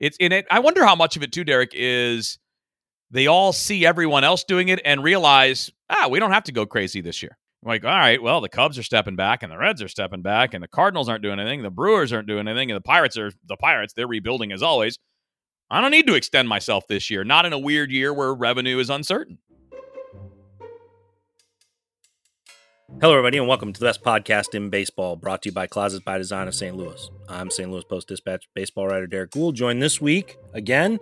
it's in it. I wonder how much of it too, Derrick, is they all see everyone else doing it and realize, ah, we don't have to go crazy this year. Like, all right, well, the Cubs are stepping back and the Reds are stepping back and the Cardinals aren't doing anything, the Brewers aren't doing anything, and the Pirates are the Pirates, they're rebuilding as always. I don't need to extend myself this year, not in a weird year where revenue is uncertain. Hello, everybody, and welcome to the best podcast in baseball, brought to you by Closets by Design of St. Louis. I'm St. Louis Post Dispatch baseball writer Derrick Goold, joined this week again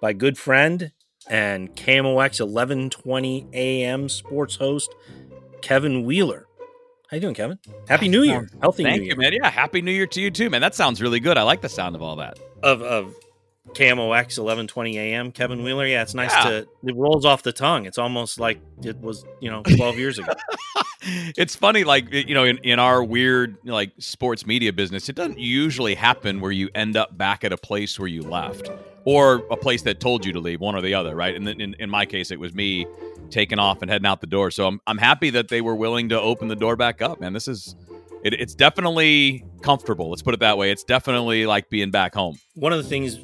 by good friend and KMOX 1120 AM sports host Kevin Wheeler. How you doing, Kevin? Happy New Year. Healthy Thank New you, Year. man. Yeah, happy New Year to you too, man. That sounds really good. I like the sound of all that. Of of KMOX 1120 AM, Kevin Wheeler. Yeah, it's nice Yeah. to it rolls off the tongue. It's almost like it was, you know, 12 years ago. it's funny, like you know, in, in our weird like sports media business, it doesn't usually happen where you end up back at a place where you left, or a place that told you to leave, one or the other, right? And then in, in my case, it was me taking off and heading out the door. So I'm I'm happy that they were willing to open the door back up, man. This is it, it's definitely comfortable. Let's put it that way. It's definitely like being back home. one of the things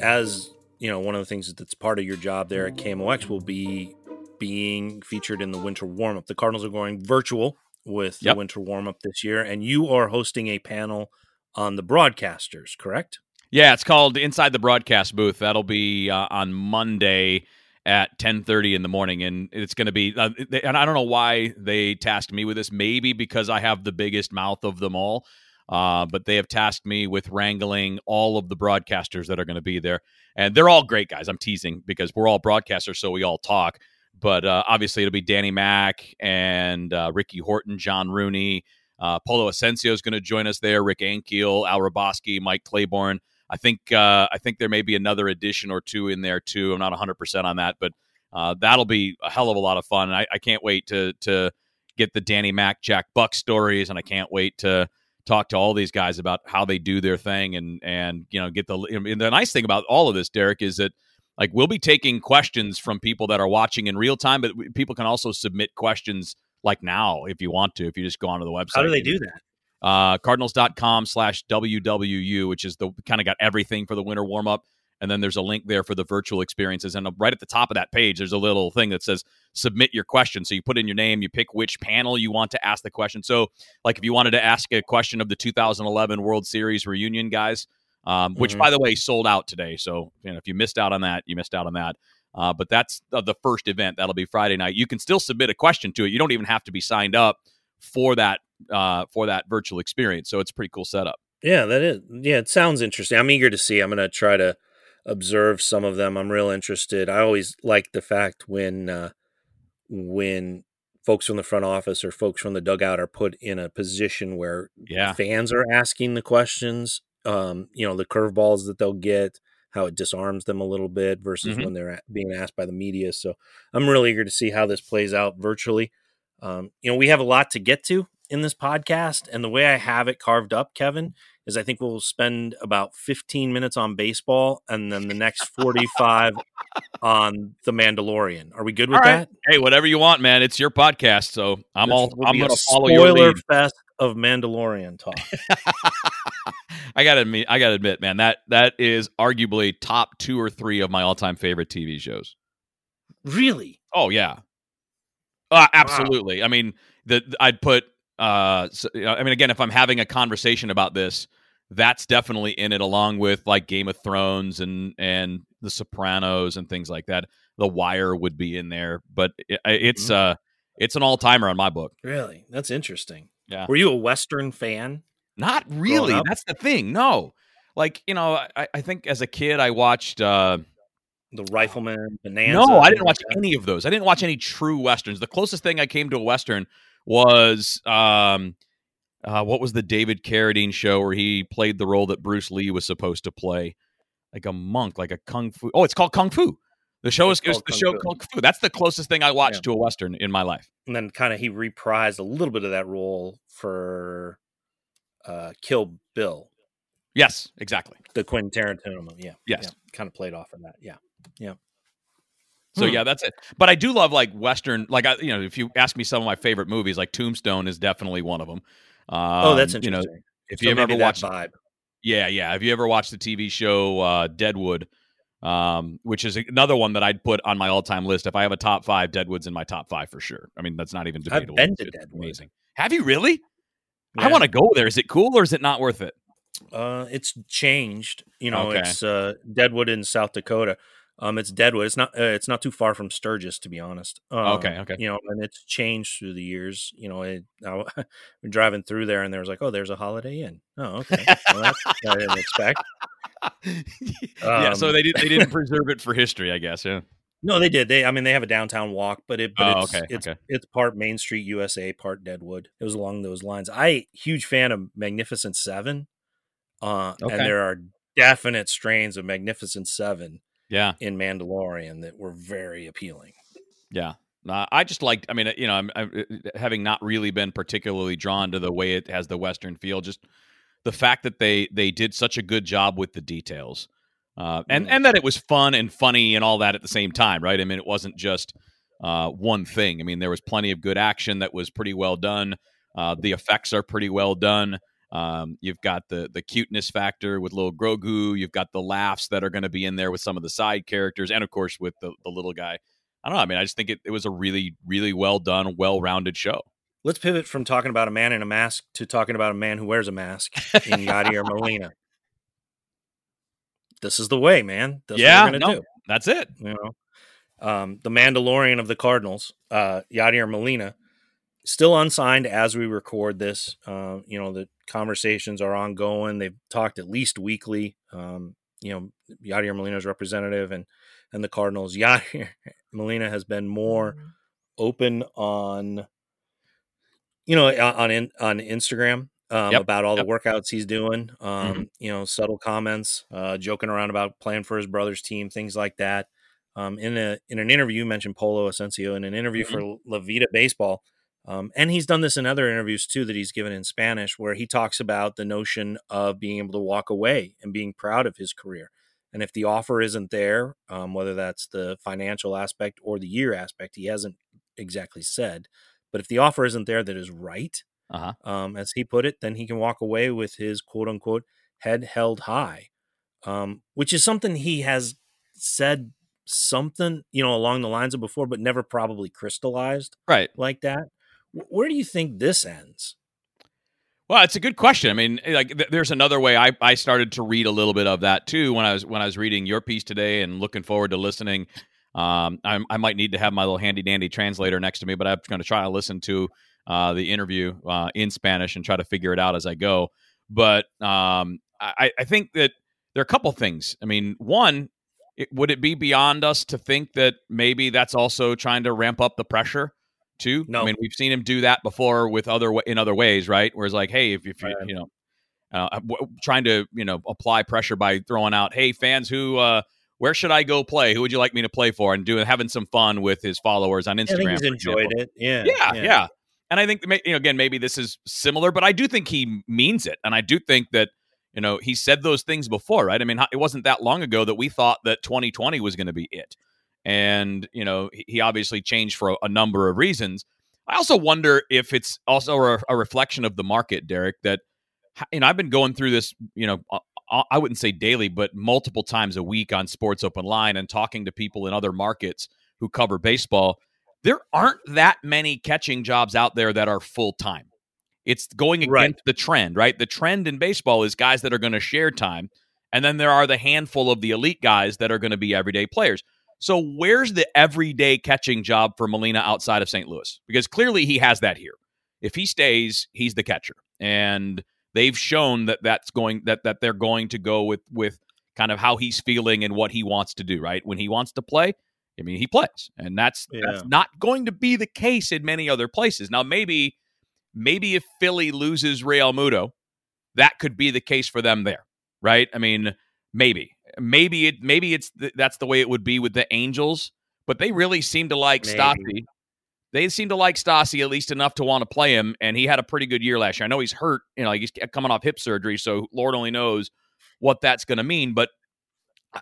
as you know one of the things that's part of your job there at KMOX will be being featured in the winter warm up. The Cardinals are going virtual with Yep. the winter warm up this year, and you are hosting a panel on the broadcasters, correct? Yeah, it's called Inside the Broadcast Booth. That'll be uh, on Monday at 10:30 in the morning and it's going to be uh, they, and I don't know why they tasked me with this maybe because I have the biggest mouth of them all. Uh, but they have tasked me with wrangling all of the broadcasters that are going to be there. And they're all great guys. I'm teasing because we're all broadcasters so we all talk. But uh, obviously it'll be Danny Mac and uh, Ricky Horton, John Rooney, uh, Polo Ascencio is going to join us there, Rick Ankiel, Al Hrabosky, Mike Claiborne. I think uh, I think there may be another addition or two in there too. I'm not 100 percent on that, but uh, that'll be a hell of a lot of fun. And I, I can't wait to to get the Danny Mac, Jack Buck stories, and I can't wait to talk to all these guys about how they do their thing and and you know get the. And the nice thing about all of this, Derrick, is that like we'll be taking questions from people that are watching in real time, but people can also submit questions like now if you want to. If you just go onto the website, How do they do that? uh, cardinals.com slash WWU, which is the kind of got everything for the winter warm up. And then there's a link there for the virtual experiences. And right at the top of that page, there's a little thing that says submit your question. So you put in your name, you pick which panel you want to ask the question. So, like if you wanted to ask a question of the 2011 World Series reunion guys, um, which Mhm. by the way sold out today. So, you know, if you missed out on that, you missed out on that. Uh, but that's uh, the first event. That'll be Friday night. You can still submit a question to it. You don't even have to be signed up for that uh, for that virtual experience. So it's a pretty cool setup. Yeah, that is. Yeah, it sounds interesting. I'm eager to see. I'm going to try to observe some of them. I'm real interested. I always like the fact when uh, when folks from the front office or folks from the dugout are put in a position where Yeah. fans are asking the questions. Um, you know, the curveballs that they'll get, how it disarms them a little bit versus Mhm. when they're being asked by the media. So I'm really eager to see how this plays out virtually. Um, you know, we have a lot to get to in this podcast, and the way I have it carved up, Kevin, is I think we'll spend about 15 minutes on baseball and then the next 45 on the Mandalorian. Are we good with right. that? Hey, whatever you want, man. It's your podcast, so I'm This all I'm going to follow your spoiler lead. fest of Mandalorian talk. I gotta admit, I gotta admit, man that that is arguably top two or three of my all-time favorite TV shows. really? Oh yeah, uh, absolutely. I mean, the I'd put. Uh, so, you know, I mean, again, if I'm having a conversation about this, that's definitely in it, along with like Game of Thrones and and The Sopranos and things like that. The Wire would be in there, but it, it's uh, it's an all-timer on my book. Really? That's interesting. Yeah. Were you a Western fan? Not really. That's the thing. No, like you know, I, I think as a kid I watched. uh The Rifleman, Bonanza? No, I didn't watch any of those. I didn't watch any true westerns. The closest thing I came to a western was um, uh, what was the David Carradine show where he played the role that Bruce Lee was supposed to play, like a monk, like a kung fu. Oh, it's called Kung Fu. The show is called the Kung show Fu. called Kung Fu. That's the closest thing I watched Yeah. to a western in my life. And then kind of he reprised a little bit of that role for uh, Kill Bill, Yes, exactly. the Quentin Tarantino movie. Yeah. Yes. Kind of played off of that. Yeah. Yeah. So Hmm. yeah, that's it. But I do love like Western. Like I, you know, if you ask me some of my favorite movies, like Tombstone is definitely one of them. Um, oh, that's You know, interesting. if So you ever watched, vibe. Yeah, yeah. Have you ever watched the TV show uh, Deadwood? Um, which is another one that I'd put on my all-time list. If I have a top five, Deadwood's in my top five for sure. I mean, that's not even debatable. I've been to It's Deadwood. Amazing. Have you really? I want to go there. Is it cool or is it not worth it? Uh, it's changed. You know, Okay. it's uh, Deadwood in South Dakota. Um, it's Deadwood. It's not. Uh, it's not too far from Sturgis, to be honest. Um, Okay, okay. You know, and it's changed through the years. You know, it, I, we're driving through there, and there was like, oh, there's a Holiday Inn. Oh, okay. Well, that's what I didn't expect. yeah, so Um, they did, they didn't preserve it for history, I guess. Yeah. No, they did. They, I mean, they have a downtown walk, but it, but Oh, it's, okay, it's, okay. it's part Main Street USA, part Deadwood. It was along those lines. I huge fan of Magnificent Seven, uh, Okay. and there are definite strains of Magnificent Seven Yeah. in Mandalorian that were very appealing. Yeah. Uh, I just liked. I mean, you know, I'm, I'm uh, having not really been particularly drawn to the way it has the Western feel. Just the fact that they they did such a good job with the details, uh, and Mm. and that it was fun and funny and all that at the same time, right? I mean, it wasn't just uh, one thing. I mean, there was plenty of good action that was pretty well done. Uh, the effects are pretty well done. Um, you've got the the cuteness factor with little Grogu. You've got the laughs that are going to be in there with some of the side characters, and of course with the, the little guy. I don't know. I mean, I just think it, it was a really, really well done, well rounded show. Let's pivot from talking about a man in a mask to talking about a man who wears a mask in Yadier Molina. This is the way, man. That's Yeah, what no. do. That's it. you know um, the mandalorian of the cardinals uh, yadier molina still unsigned as we record this. Uh, you know the conversations are ongoing. They've talked at least weekly. Um, you know yadier molina's representative and and the cardinals. Yadier molina has been more open on you know on in, on instagram um, Yep, about all yep. the workouts he's doing um, Mhm. you know subtle comments uh, joking around about playing for his brother's team things like that. Um, in a in an interview you mentioned polo ascencio. In an interview for la vida baseball um, and he's done this in other interviews too that he's given in spanish where he talks about the notion of being able to walk away and being proud of his career and if the offer isn't there um, whether that's the financial aspect or the year aspect he hasn't exactly said but if the offer isn't there that is right Uh huh. um, as he put it, then he can walk away with his quote unquote head held high, um, which is something he has said something, you know, along the lines of before, but never probably crystallized Right. like that. Wh- Where do you think this ends? Well, it's a good question. I mean, like, th- there's another way. I, I started to read a little bit of that too when I was when I was reading your piece today and looking forward to listening. Um, I, I might need to have my little handy dandy translator next to me, but I'm going to try to listen to uh, the interview uh, in Spanish and try to figure it out as I go. But um, I, I think that there are a couple things. I mean, one, it, would it be beyond us to think that maybe that's also trying to ramp up the pressure too? No. I mean, we've seen him do that before with other in other ways, right? Whereas, like, hey, if, if you Right. you know, uh, w- trying to you know apply pressure by throwing out, hey, fans, who uh, where should I go play? Who would you like me to play for? And doing having some fun with his followers on Instagram. he's enjoyed example. it. Yeah. Yeah, yeah, And I think you know again maybe this is similar, but I do think he means it, and I do think that you know he said those things before, right? I mean, it wasn't that long ago that we thought that 2020 was going to be it, and you know he- obviously changed for a, a number of reasons. I also wonder if it's also a, a reflection of the market, Derrick. That you know I've been going through this, you know. uh, I wouldn't say daily, but multiple times a week on Sports Open Line and talking to people in other markets who cover baseball there aren't that many catching jobs out there that are full time. It's going against Right. the trend, right? The trend in baseball is guys that are going to share time. And then there are the handful of the elite guys that are going to be everyday players. So where's the everyday catching job for Molina outside of St. Louis? Because clearly he has that here. If he stays, he's the catcher. And they've shown that that's going that that they're going to go with with kind of how he's feeling and what he wants to do, right? When he wants to play, I mean, he plays, and that's that's not going to be the case in many other places. Now, maybe maybe if Philly loses Realmuto, that could be the case for them there, right? I mean, maybe, maybe it maybe it's th- that's the way it would be with the Angels, but they really seem to like Maybe. Stassi. They seem to like Stassi at least enough to want to play him, and he had a pretty good year last year. I know he's hurt, you know, he's coming off hip surgery, so Lord only knows what that's going to mean, but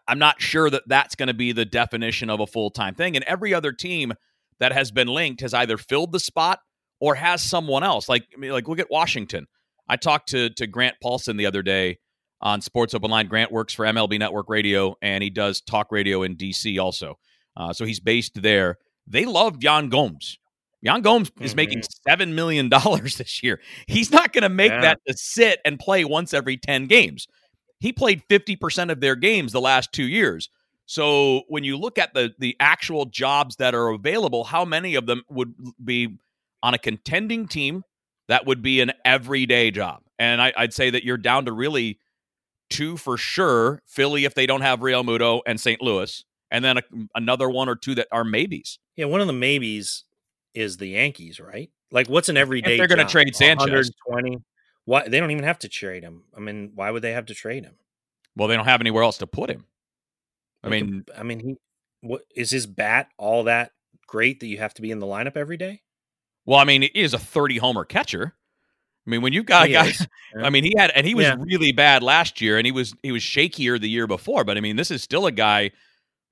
I'm not sure that that's going to be the definition of a full time thing. And every other team that has been linked has either filled the spot or has someone else. Like, I mean, like look at Washington. I talked to to Grant Paulsen the other day on Sports Open Line. Grant works for MLB Network Radio, and he does talk radio in DC also. Uh, so he's based there. They love Yan Gomes. Yan Gomes is Mhm. making seven million dollars this year. He's not going to make Yeah. that to sit and play once every ten games. He played fifty percent of their games the last two years. So when you look at the the actual jobs that are available, how many of them would be on a contending team that would be an everyday job? And I, I'd say that you're down to really two for sure: Philly if they don't have Realmuto, and St. Louis, and then a, another one or two that are maybes. Yeah, one of the maybes is the Yankees, right? Like, what's an everyday? they're gonna trade Sanchez. 120. Why they don't even have to trade him? I mean, why would they have to trade him? Well, they don't have anywhere else to put him. I Like, mean, I mean, he what is his bat all that great that you have to be in the lineup every day? well, I mean, he is a 30 homer catcher. I mean, when you've got He guy, is. I mean, he had, and he was Yeah. really bad last year, and he was he was shakier the year before. But I mean, this is still a guy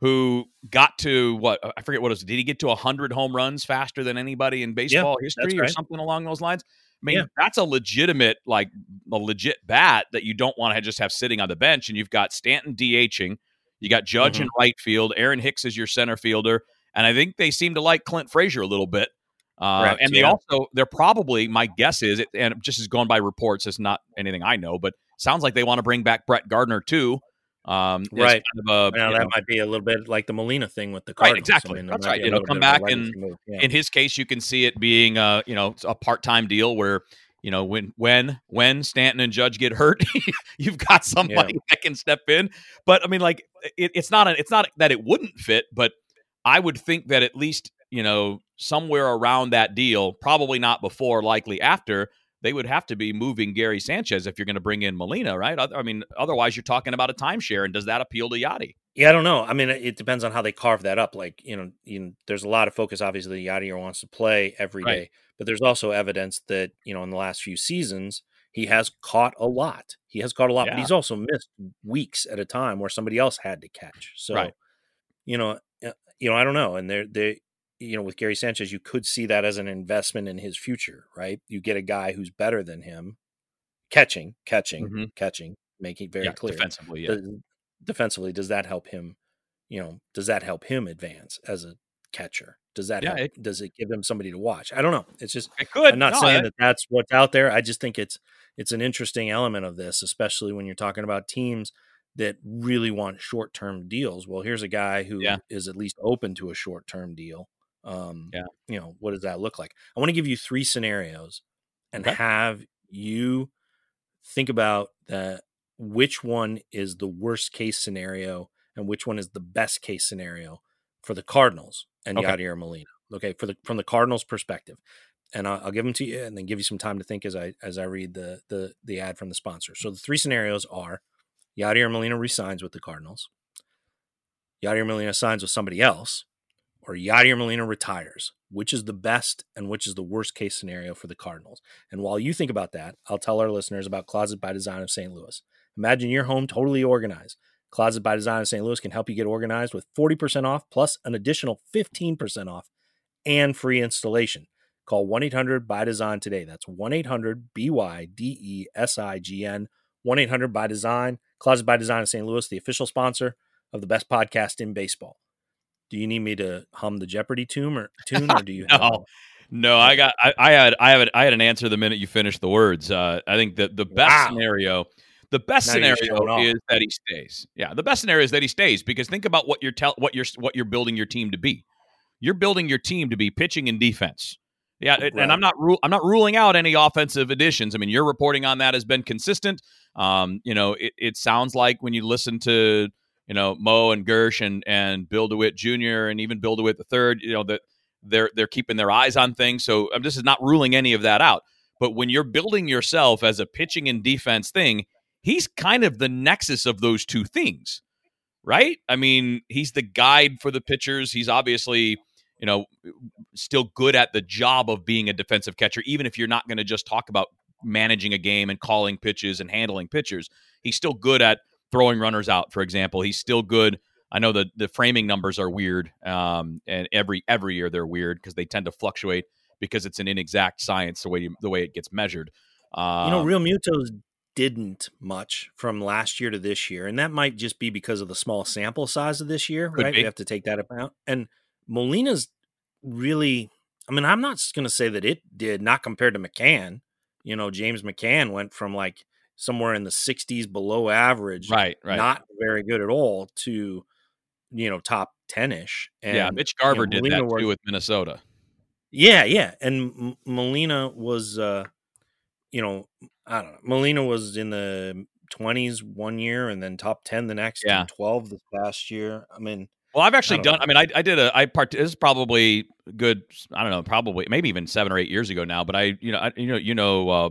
who got to what I forget what it was. Did he get to 100 home runs faster than anybody in baseball history, or something along those lines? I mean, Yeah. that's a legitimate, like a legit bat that you don't want to just have sitting on the bench. And you've got Stanton DHing, you got Judge mm-hmm. in right field, Aaron Hicks is your center fielder, and I think they seem to like Clint Frazier a little bit. Uh, and they yeah. also, they're probably, my guess is, it, and just is going by reports, it's not anything I know, but sounds like they want to bring back Brett Gardner too. Um, Right. Kind of a, Now that know, might be a little bit like the Molina thing with the Right, Cardinals. exactly. there That's right. a It'll come bit of a back and- Yeah. in his case, you can see it being a you know a part time deal where you know when when when Stanton and Judge get hurt, you've got somebody that can step in. But I mean, like it, it's not a, it's not that it wouldn't fit, but I would think that at least you know somewhere around that deal, probably not before, likely after. They would have to be moving Gary Sanchez if you're going to bring in Molina, right? I mean, otherwise you're talking about a timeshare, and does that appeal to Yadi? Yeah, I don't know. I mean, it depends on how they carve that up. Like, you know, you know there's a lot of focus. Obviously, Yadier wants to play every day, Right. but there's also evidence that you know in the last few seasons he has caught a lot. He has caught a lot, but he's also missed weeks at a time where somebody else had to catch. So, Right. you know, uh, you know, I don't know. And they're they, you know, with Gary Sanchez, you could see that as an investment in his future, right? You get a guy who's better than him, catching, catching, Mhm. catching, making very yeah, clear defensively. Yeah, does- defensively does that help him you know does that help him advance as a catcher does that Yeah, help, does it give him somebody to watch i don't know it's just it could. i'm not No, saying I- that that's what's out there i just think it's it's an interesting element of this especially when you're talking about teams that really want short-term deals well here's a guy who is Yeah. at least open to a short-term deal um Yeah. you know what does that look like i want to give you three scenarios and Okay. have you think about that which one is the worst case scenario and which one is the best case scenario for the Cardinals and Okay. Yadier Molina. Okay, for the from the Cardinals' perspective, and I'll, I'll give them to you, and then give you some time to think as I as I read the the the ad from the sponsor. So the three scenarios are: Yadier Molina resigns with the Cardinals, Yadier Molina signs with somebody else, or Yadier Molina retires. Which is the best and which is the worst case scenario for the Cardinals? And while you think about that, I'll tell our listeners about Closet by Design of St. Louis. Imagine your home totally organized. Closet by Design of St. Louis can help you get organized with 40% off plus an additional 15% off and free installation. Call 1 800 by Design today. That's 1 800 B Y D E S I G N. 1 800 by Design. Closet by Design of St. Louis, the official sponsor of the best podcast in baseball. Do you need me to hum the Jeopardy tune or tune, or do you? have- No. No, I got. I, I had. I have. A, I had an answer the minute you finished the words. Uh, I think that the best Wow. scenario, the best Now scenario is that he stays. Yeah, the best scenario is that he stays because think about what you're tell what you're what you're building your team to be. You're building your team to be pitching and defense. Yeah, and- and I'm not ru- I'm not ruling out any offensive additions. I mean, your reporting on that has been consistent. Um, you know, it, it sounds like when you listen to you know Mo and Girsch and and Bill DeWitt Jr. and even Bill DeWitt the third, you know that they're they're keeping their eyes on things. So um, this is not ruling any of that out. But when you're building yourself as a pitching and defense thing, he's kind of the nexus of those two things, right? I mean, he's the guide for the pitchers. He's obviously, you know, still good at the job of being a defensive catcher, even if you're not going to just talk about managing a game and calling pitches and handling pitchers. He's still good at throwing runners out, for example. He's still good. I know the the framing numbers are weird, um, and every every year they're weird because they tend to fluctuate because it's an inexact science the way you, the way it gets measured. Um, you know, Real Muto's didn't much from last year to this year, and that might just be because of the small sample size of this year, right? be. We have to take that account. And Molina's really, I mean, I'm not going to say that it did, not compared to McCann. You know, James McCann went from like somewhere in the 60s below average, Right, right. not very good at all, to you know top 10 ish. yeah, Mitch Garver did that was- too with Minnesota. Yeah, yeah, and M- Molina was, uh, you know, I don't know. Molina was in the twenties one year, and then top ten the next, Yeah. and twelve this past year. I mean, Well, I've actually I done. I mean, I, I did a. I part. This is probably good. I don't know. Probably maybe even seven or eight years ago now. But I, you know, I, you know, you know, uh,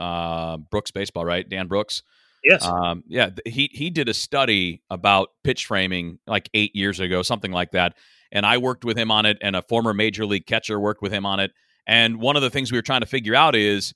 uh, Brooks baseball, right? Dan Brooks. yes, Um, yeah, he he did a study about pitch framing like eight years ago, something like that. And I worked with him on it, and a former major league catcher worked with him on it. And one of the things we were trying to figure out is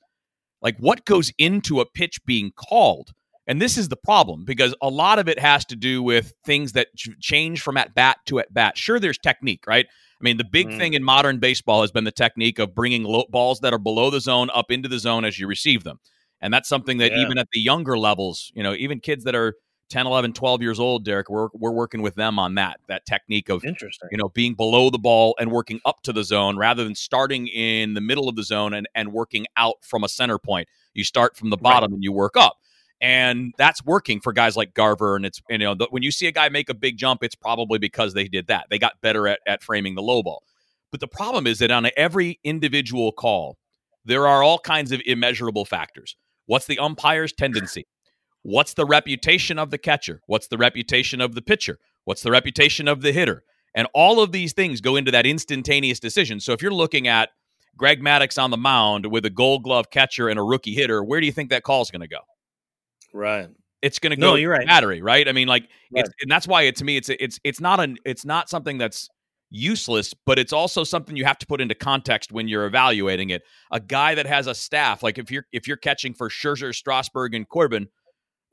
like what goes into a pitch being called. And this is the problem because a lot of it has to do with things that change from at bat to at bat. Sure, there's technique, right? I mean, the big Mm. thing in modern baseball has been the technique of bringing low balls that are below the zone up into the zone as you receive them. And that's something that Yeah. even at the younger levels, you know, even kids that are 10, 11, 12 years old, Derrick, we're, we're working with them on that, that technique of, interesting. you know, being below the ball and working up to the zone rather than starting in the middle of the zone and, and working out from a center point. You start from the Right. bottom and you work up. And that's working for guys like Garver. And it's, you know, the, when you see a guy make a big jump, it's probably because they did that. They got better at, at framing the low ball. But the problem is that on every individual call, there are all kinds of immeasurable factors. What's the umpire's tendency? What's the reputation of the catcher? What's the reputation of the pitcher? What's the reputation of the hitter? And all of these things go into that instantaneous decision. So if you're looking at Greg Maddux on the mound with a gold glove catcher and a rookie hitter, where do you think that call is going to go? Right. It's going to go. No, you're right. battery, right? I mean, like, Right. it's, and that's why it, to me, it's it's it's not an it's not something that's useless, but it's also something you have to put into context when you're evaluating it. A guy that has a staff, like if you're if you're catching for Scherzer, Strasburg, and Corbin,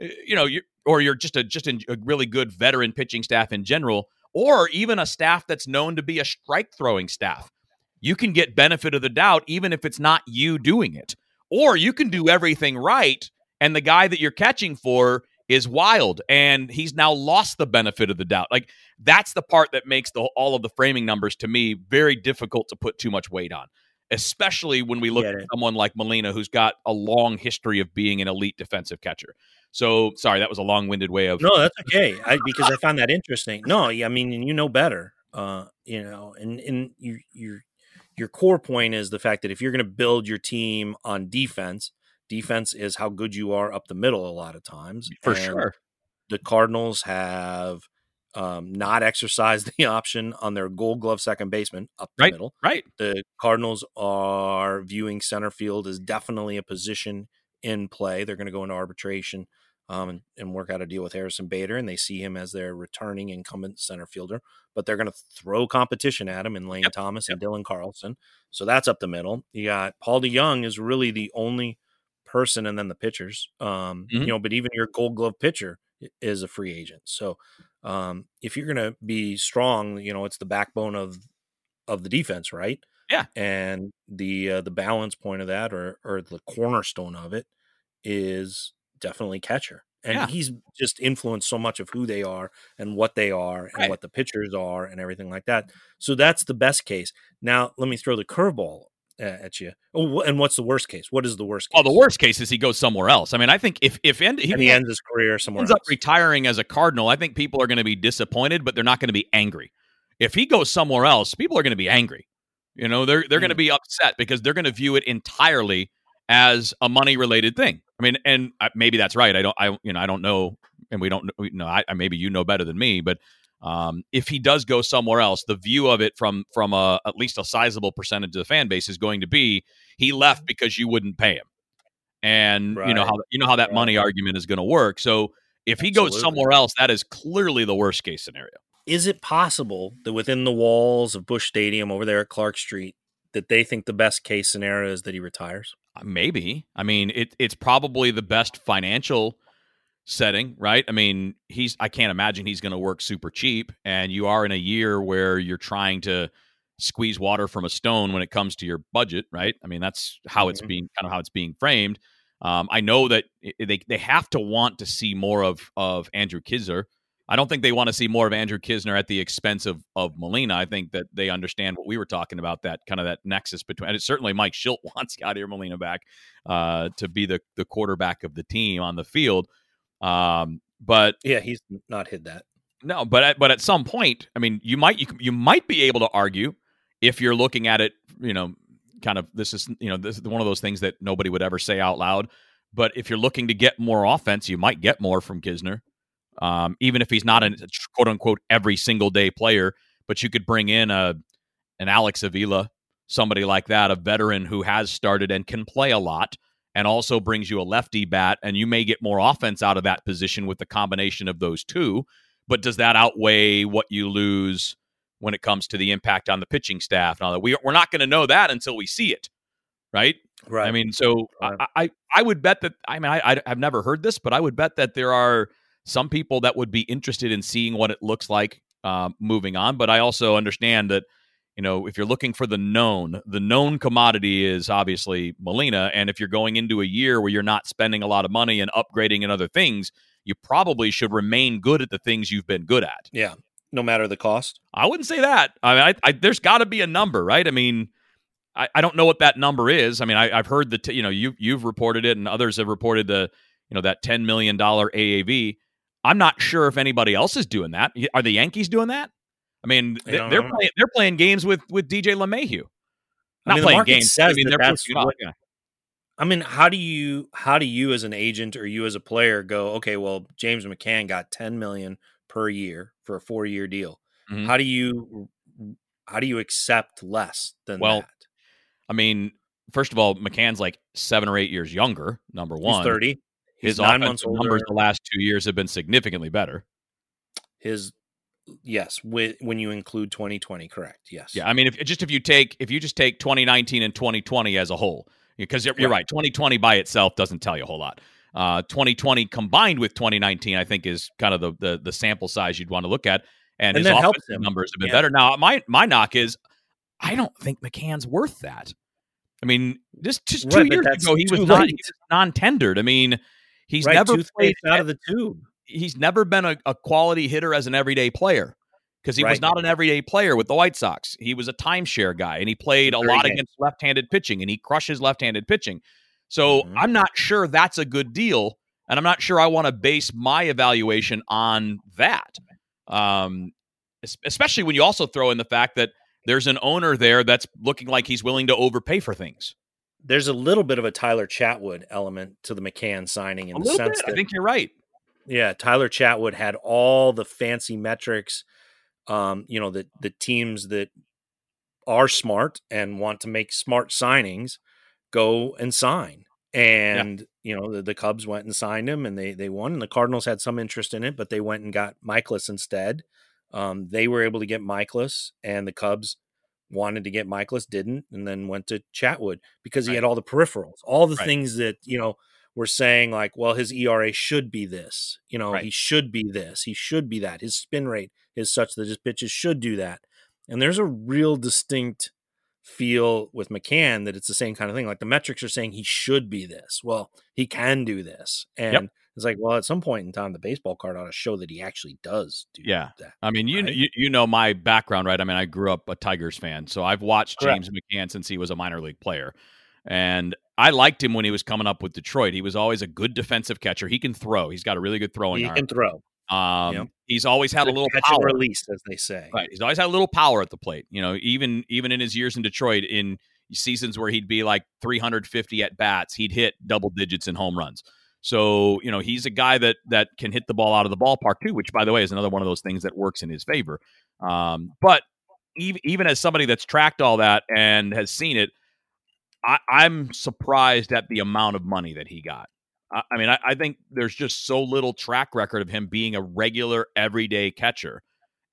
eh, you know, you or you're just a just a really good veteran pitching staff in general, or even a staff that's known to be a strike throwing staff. You can get benefit of the doubt even if it's not you doing it. Or you can do everything right and the guy that you're catching for is wild and he's now lost the benefit of the doubt. Like that's the part that makes the all of the framing numbers to me very difficult to put too much weight on. Especially when we look at someone like Molina who's got a long history of being an elite defensive catcher. So sorry, that was a long-winded way of No, that's okay. I, because I found that interesting. No, yeah, I mean, you know better, uh, you know, and and you your your core point is the fact that if you're going to build your team on defense, defense is how good you are up the middle a lot of times. for And sure. The Cardinals have um, not exercised the option on their Gold Glove second baseman up the Right. middle. Right. The Cardinals are viewing center field as definitely a position in play. They're going to go into arbitration um, and, and work out a deal with Harrison Bader, and they see him as their returning incumbent center fielder. But they're going to throw competition at him in Lane Yep, Thomas and Dylan Carlson. So that's up the middle. You got Paul DeJong is really the only person, and then the pitchers. Um, Mhm. You know, but even your Gold Glove pitcher is a free agent. So um, if you're going to be strong, you know, it's the backbone of of the defense, right? Yeah. And the uh, the balance point of that, or or the cornerstone of it, is definitely catcher. And Yeah. he's just influenced so much of who they are and what they are and Right. what the pitchers are and everything like that. So that's the best case. Now let me throw the curveball at you. Oh, and what's the worst case? What is the worst case? Oh, the worst case is he goes somewhere else. I mean, I think if if end, he And he ends his career somewhere ends else. up retiring as a Cardinal, I think people are going to be disappointed, but they're not going to be angry. If he goes somewhere else, people are going to be angry. You know, they're they're going to Mm. be upset because they're going to view it entirely as a money related thing. I mean, and uh, maybe that's right. I don't, I you know, I don't know, and we don't know. I- maybe you know better than me, but um, if he does go somewhere else, the view of it from from a at least a sizable percentage of the fan base is going to be he left because you wouldn't pay him, and you know how you know how that Right. money argument is going to work. So if he goes somewhere else, that is clearly the worst case scenario. is it possible that within the walls of Busch Stadium over there at Clark Street, that they think the best case scenario is that he retires? Uh, Maybe. I mean, it, it's probably the best financial setting, right? I mean, he's. I can't imagine he's going to work super cheap, and you are in a year where you're trying to squeeze water from a stone when it comes to your budget, right? I mean, that's how it's Mhm. being kind of how it's being framed. Um, I know that they they have to want to see more of of Andrew Knizner. I don't think they want to see more of Andrew Knizner at the expense of of Molina. I think that they understand what we were talking about that kind of that nexus between. And certainly Mike Shildt wants Yadier Molina back uh, to be the the quarterback of the team on the field. Um, but yeah, he's not hit that. No, but at, but at some point, I mean, you might you, you might be able to argue if you're looking at it, you know, kind of this is you know this is one of those things that nobody would ever say out loud. But if you're looking to get more offense, you might get more from Knizner, um, even if he's not a quote unquote every single day player. But you could bring in a an Alex Avila, somebody like that, a veteran who has started and can play a lot, and also brings you a lefty bat, and you may get more offense out of that position with the combination of those two. But does that outweigh what you lose when it comes to the impact on the pitching staff and all that? We, we're not going to know that until we see it, right? Right. I mean, so right. I, I, I would bet that. I mean, I, I have never heard this, but I would bet that there are some people that would be interested in seeing what it looks like uh, moving on. But I also understand that you know, if you're looking for the known, the known commodity is obviously Molina. And if you're going into a year where you're not spending a lot of money and upgrading in other things, you probably should remain good at the things you've been good at. Yeah. No matter the cost. I wouldn't say that. I mean, I, I, there's got to be a number, right? I mean, I, I don't know what that number is. I mean, I, have heard that, t- you know, you, you've reported it and others have reported the, you know, that $10 million AAV. I'm not sure if anybody else is doing that. Are the Yankees doing that? I mean, they, are playing, they're playing games with with DJ LeMahieu. Not I mean, playing games. I mean, that that's what, yeah. I mean, how do you how do you as an agent or you as a player go? Okay, well, James McCann got ten million per year for a four year deal. Mm-hmm. How do you how do you accept less than well, that? I mean, first of all, McCann's like seven or eight years younger. Number one, He's thirty. He's His nine months numbers the last two years have been significantly better. His yes, with, when you include 2020, correct? Yes. Yeah, I mean, if just if you take if you just take 2019 and 2020 as a whole, because you're, you're right. 2020 by itself doesn't tell you a whole lot. Uh, 2020 combined with 2019, I think, is kind of the the, the sample size you'd want to look at, and, and his offensive numbers have been yeah. better. Now, my my knock is, I don't think McCann's worth that. I mean, just just two right, years ago, he was not non tendered. I mean, he's right, never played out of the tube he's never been a, a quality hitter as an everyday player because he right. was not an everyday player with the White Sox. He was a timeshare guy, and he played a lot good. against left-handed pitching, and he crushes left-handed pitching. So mm-hmm. I'm not sure that's a good deal, and I'm not sure I want to base my evaluation on that. Um, especially when you also throw in the fact that there's an owner there that's looking like he's willing to overpay for things. There's a little bit of a Tyler Chatwood element to the McCann signing in a the sense bit. that I think you're right. Yeah, Tyler Chatwood had all the fancy metrics. Um, you know, the the teams that are smart and want to make smart signings go and sign. And yeah. you know, the, the, Cubs went and signed him, and they they won. And the Cardinals had some interest in it, but they went and got Mikolas instead. Um, they were able to get Mikolas and the Cubs wanted to get Mikolas, didn't, and then went to Chatwood because he right. had all the peripherals, all the right. things that you know were saying like, well, his ERA should be this. You know, right. he should be this. He should be that. His spin rate is such that his pitches should do that. And there's a real distinct feel with McCann that it's the same kind of thing. Like the metrics are saying he should be this. Well, he can do this. And yep. it's like, well, at some point in time, the baseball card ought to show that he actually does do yeah. that. I mean, you, right? you you know my background, right? I mean, I grew up a Tigers fan, so I've watched Correct. James McCann since he was a minor league player. And I liked him when he was coming up with Detroit. He was always a good defensive catcher. He can throw. He's got a really good throwing he arm. He can throw. Um, yep. He's always had a little power release, as they say. Right. He's always had a little power at the plate. You know, even even in his years in Detroit, in seasons where he'd be like 350 at bats, he'd hit double digits in home runs. So you know, he's a guy that that can hit the ball out of the ballpark too. Which, by the way, is another one of those things that works in his favor. Um, but even even as somebody that's tracked all that and has seen it, I, am surprised at the amount of money that he got. I, I mean, I, I, think there's just so little track record of him being a regular, everyday catcher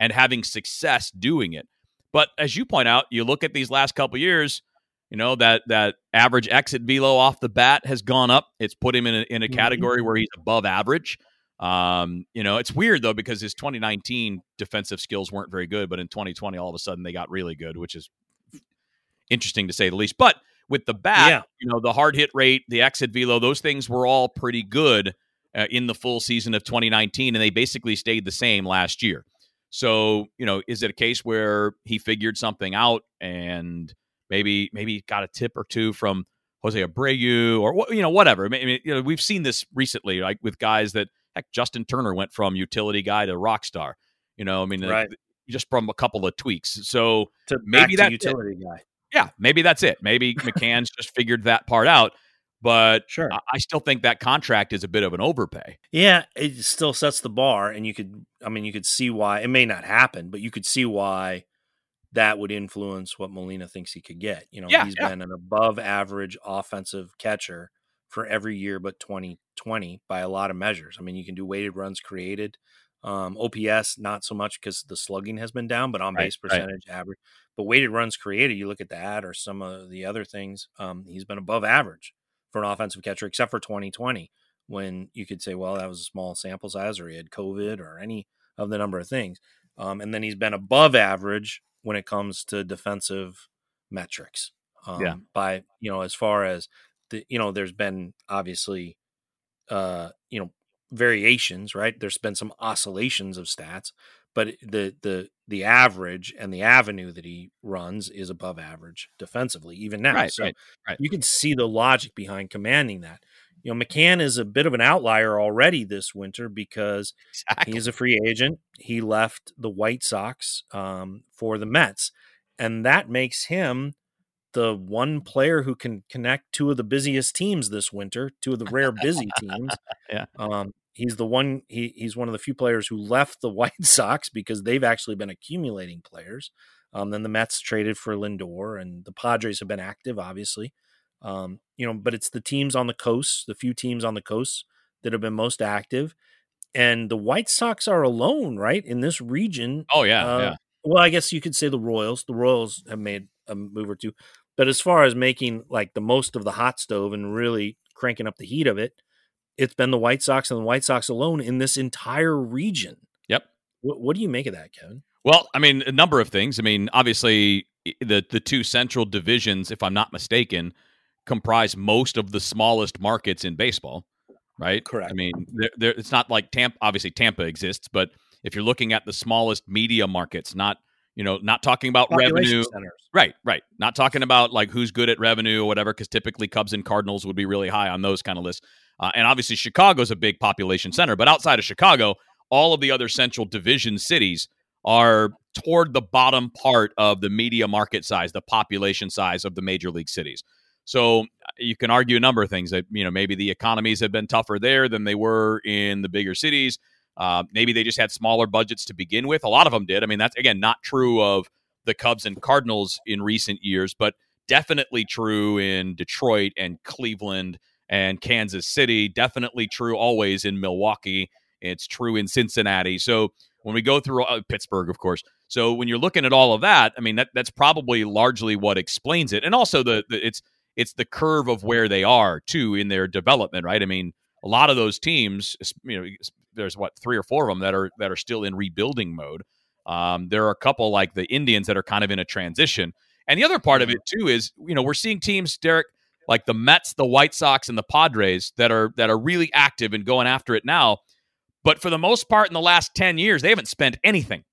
and having success doing it. But as you point out, you look at these last couple years. You know that that average exit velo off the bat has gone up. It's put him in a, in a mm-hmm. category where he's above average. Um, you know, it's weird though because his 2019 defensive skills weren't very good, but in 2020, all of a sudden they got really good, which is interesting to say the least. But with the bat, Yeah. you know, the hard hit rate, the exit velo, those things were all pretty good uh, in the full season of 2019, and they basically stayed the same last year. So, you know, is it a case where he figured something out and maybe maybe got a tip or two from Jose Abreu or what you know whatever? I mean, you know, we've seen this recently, like with guys that heck, Justin Turner went from utility guy to rock star. You know, I mean, uh, Right. just from a couple of tweaks. So To Maybe to utility guy. Yeah, maybe that's it. Maybe McCann's just figured that part out. But Sure. I- still think that contract is a bit of an overpay. Yeah, it still sets the bar, and you could, I mean, you could see why it may not happen, but you could see why that would influence what Molina thinks he could get. You know, Yeah, he's yeah. been an above average offensive catcher for every year but 2020 by a lot of measures. I mean, you can do weighted runs created. Um, OPS, not so much because the slugging has been down, but on Right, base right. percentage, average. But weighted runs created, you look at that or some of the other things, um, he's been above average for an offensive catcher, except for 2020 when you could say, well, that was a small sample size, or he had COVID, or any of the number of things. Um, and then he's been above average when it comes to defensive metrics. Um, Yeah. By you know, as far as the you know, there's been obviously, uh, you know, variations, right? There's been some oscillations of stats, but the the the average and the avenue that he runs is above average defensively, even now. Right, so right, right. you can see the logic behind commanding that. You know, McCann is a bit of an outlier already this winter because Exactly. he is a free agent. He left the White Sox um, for the Mets, and that makes him the one player who can connect two of the busiest teams this winter, two of the rare busy teams. Yeah. Um, he's the one. He he's one of the few players who left the White Sox because they've actually been accumulating players. Um, then the Mets traded for Lindor, and the Padres have been active, obviously. Um, you know, but it's the teams on the coast, the few teams on the coast that have been most active, and the White Sox are alone, right, in this region. oh yeah, Uh, yeah. Well, I guess you could say the Royals. The Royals have made a move or two, but as far as making like the most of the hot stove and really cranking up the heat of it, it's been the White Sox and the White Sox alone in this entire region. Yep. What, what do you make of that, Kevin? Well, I mean, a number of things. I mean, obviously, the the two central divisions, if I'm not mistaken, comprise most of the smallest markets in baseball, right? Correct. I mean, there, there, it's not like Tampa. Obviously, Tampa exists, but if you're looking at the smallest media markets, not you know, not talking about Population revenue, centers. Right, right. Not talking about like who's good at revenue or whatever, because typically Cubs and Cardinals would be really high on those kind of lists. Uh, and obviously, Chicago's a big population center, but outside of Chicago, all of the other central division cities are toward the bottom part of the media market size, the population size of the major league cities. So you can argue a number of things that you know maybe the economies have been tougher there than they were in the bigger cities. Uh, maybe they just had smaller budgets to begin with. A lot of them did. I mean, that's again not true of the Cubs and Cardinals in recent years, but definitely true in Detroit and Cleveland and Kansas City. Definitely true always in Milwaukee. It's true in Cincinnati. So when we go through uh, Pittsburgh, of course. So when you're looking at all of that, I mean that that's probably largely what explains it, and also the, the it's it's the curve of where they are too in their development, right? I mean, a lot of those teams, you know, there's what three or four of them that are that are still in rebuilding mode. Um, there are a couple like the Indians that are kind of in a transition, and the other part of it too is you know we're seeing teams, Derrick, like the Mets, the White Sox, and the Padres that are that are really active and going after it now. But for the most part, in the last ten years, they haven't spent anything.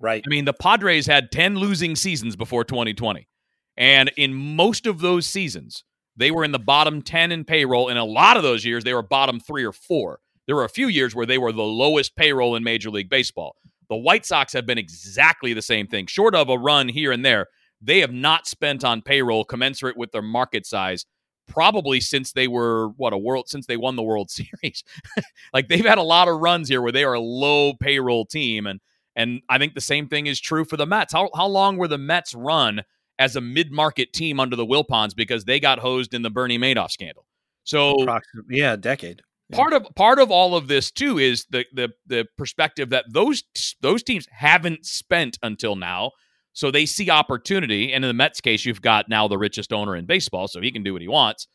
Right. I mean, the Padres had 10 losing seasons before 2020. And in most of those seasons, they were in the bottom 10 in payroll. In a lot of those years, they were bottom three or four. There were a few years where they were the lowest payroll in Major League Baseball. The White Sox have been exactly the same thing, short of a run here and there. They have not spent on payroll commensurate with their market size probably since they were what a world since they won the World Series. like they've had a lot of runs here where they are a low payroll team and and I think the same thing is true for the Mets. How how long were the Mets run as a mid-market team under the Wilpons because they got hosed in the Bernie Madoff scandal? So yeah, a decade. Part of part of all of this too is the the the perspective that those those teams haven't spent until now. So they see opportunity, and in the Mets case, you've got now the richest owner in baseball, so he can do what he wants.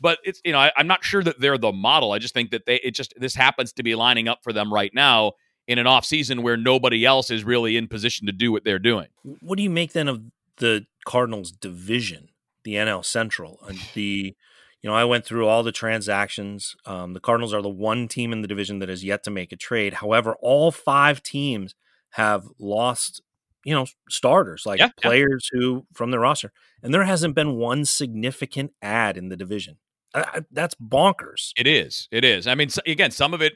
But it's you know I, I'm not sure that they're the model. I just think that they it just this happens to be lining up for them right now in an off season where nobody else is really in position to do what they're doing. What do you make then of the Cardinals division? the NL Central. And the you know, I went through all the transactions. Um, the Cardinals are the one team in the division that has yet to make a trade. However, all five teams have lost, you know, starters like Yeah, yeah. players who from their roster, and there hasn't been one significant ad in the division. I, that's bonkers. It is. It is. I mean, again, some of it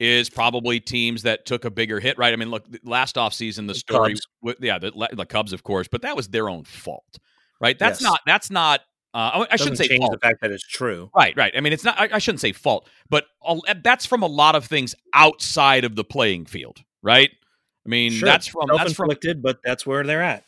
is probably teams that took a bigger hit, right? I mean, look, last offseason, the story, yeah, the, the Cubs, of course, but that was their own fault, right? That's Yes. not, that's not, uh, I- I shouldn't say change fault. the fact that it's true. Right, right. I mean, it's not, I, I shouldn't say fault, but a- that's from a lot of things outside of the playing field, right? I mean, Sure, that's from, that's from, but that's where they're at.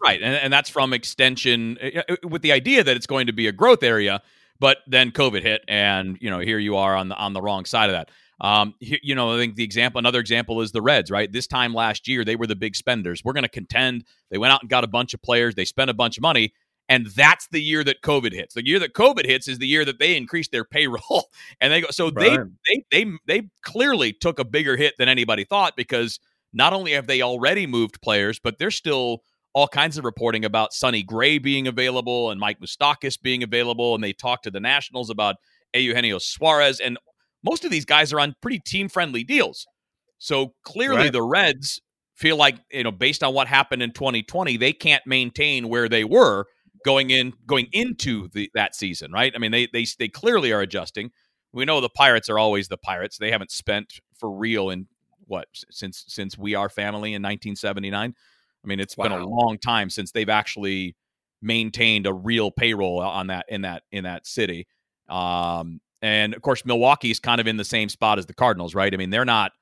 Right, and, and that's from extension uh, uh, with the idea that it's going to be a growth area, but then COVID hit, and you know here you are on the on the wrong side of that. Um, he- you know, I think the example, another example is the Reds. Right, this time last year they were the big spenders. We're going to contend. They went out and got a bunch of players. They spent a bunch of money, and that's the year that COVID hits. The year that COVID hits is the year that they increased their payroll, and they go. So they they they they clearly took a bigger hit than anybody thought because not only have they already moved players, but they're still all kinds of reporting about Sonny Gray being available and Mike Moustakas being available, and they talked to the Nationals about Eugenio Suarez, and most of these guys are on pretty team friendly deals. So clearly, Right. the Reds feel like you know, based on what happened in 2020, they can't maintain where they were going in going into the that season, right? I mean, they they they clearly are adjusting. We know the Pirates are always the Pirates. They haven't spent for real in what since since we are family in 1979. I mean, it's been a long time since they've actually maintained a real payroll on that in that in that city. Um, and of course, Milwaukee's kind of in the same spot as the Cardinals, right? I mean, they're not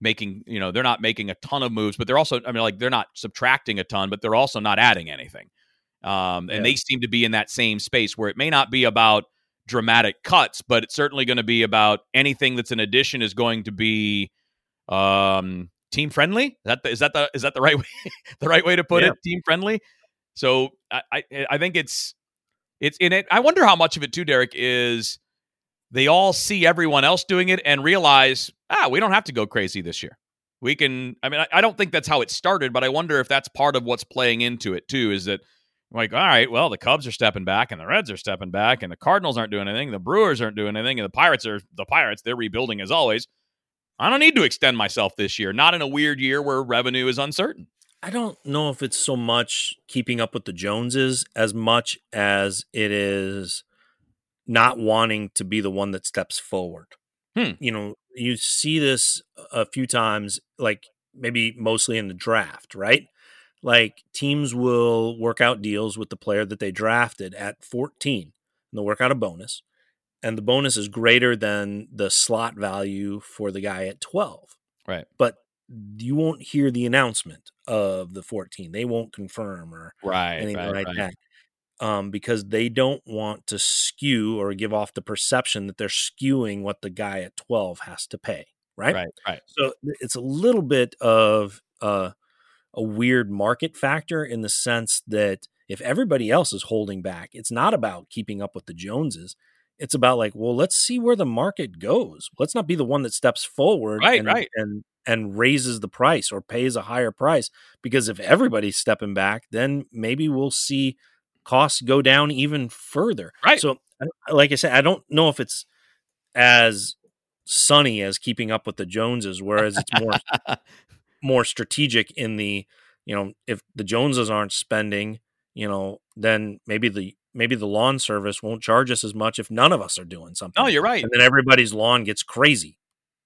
making you know they're not making a ton of moves, but they're also I mean like they're not subtracting a ton, but they're also not adding anything. Um, and Yeah. they seem to be in that same space where it may not be about dramatic cuts, but it's certainly going to be about anything that's an addition is going to be um, team friendly. Is that the, is that the is that the right way the right way to put Yeah. it? Team friendly. So I, I I think it's it's in it. I wonder how much of it too, Derrick, is they all see everyone else doing it and realize ah we don't have to go crazy this year. We can. I mean, I, I don't think that's how it started, but I wonder if that's part of what's playing into it too. Is that like, all right, well, the Cubs are stepping back, and the Reds are stepping back, and the Cardinals aren't doing anything, the Brewers aren't doing anything, and the Pirates are the Pirates. They're rebuilding as always. I don't need to extend myself this year. Not in a weird year where revenue is uncertain. I don't know if it's so much keeping up with the Joneses as much as it is not wanting to be the one that steps forward. Hmm. You know, you see this a few times, like maybe mostly in the draft, right? Like teams will work out deals with the player that they drafted at 14, and they'll work out a bonus, and the bonus is greater than the slot value for the guy at 12 Right. but you won't hear the announcement of the 14. They won't confirm or Right. anything right, like right. that. Um, because they don't want to skew or give off the perception that they're skewing what the guy at 12 has to pay. Right. Right. Right. So it's a little bit of uh, a weird market factor in the sense that if everybody else is holding back, it's not about keeping up with the Joneses. It's about like, well, let's see where the market goes. Let's not be the one that steps forward Right, and, right. and and raises the price or pays a higher price. Because if everybody's stepping back, then maybe we'll see costs go down even further. Right. So, like I said, I don't know if it's as sunny as keeping up with the Joneses, whereas it's more more strategic in the you know if the Joneses aren't spending, you know, then maybe the maybe the lawn service won't charge us as much if none of us are doing something. No, you're right. And then everybody's lawn gets crazy.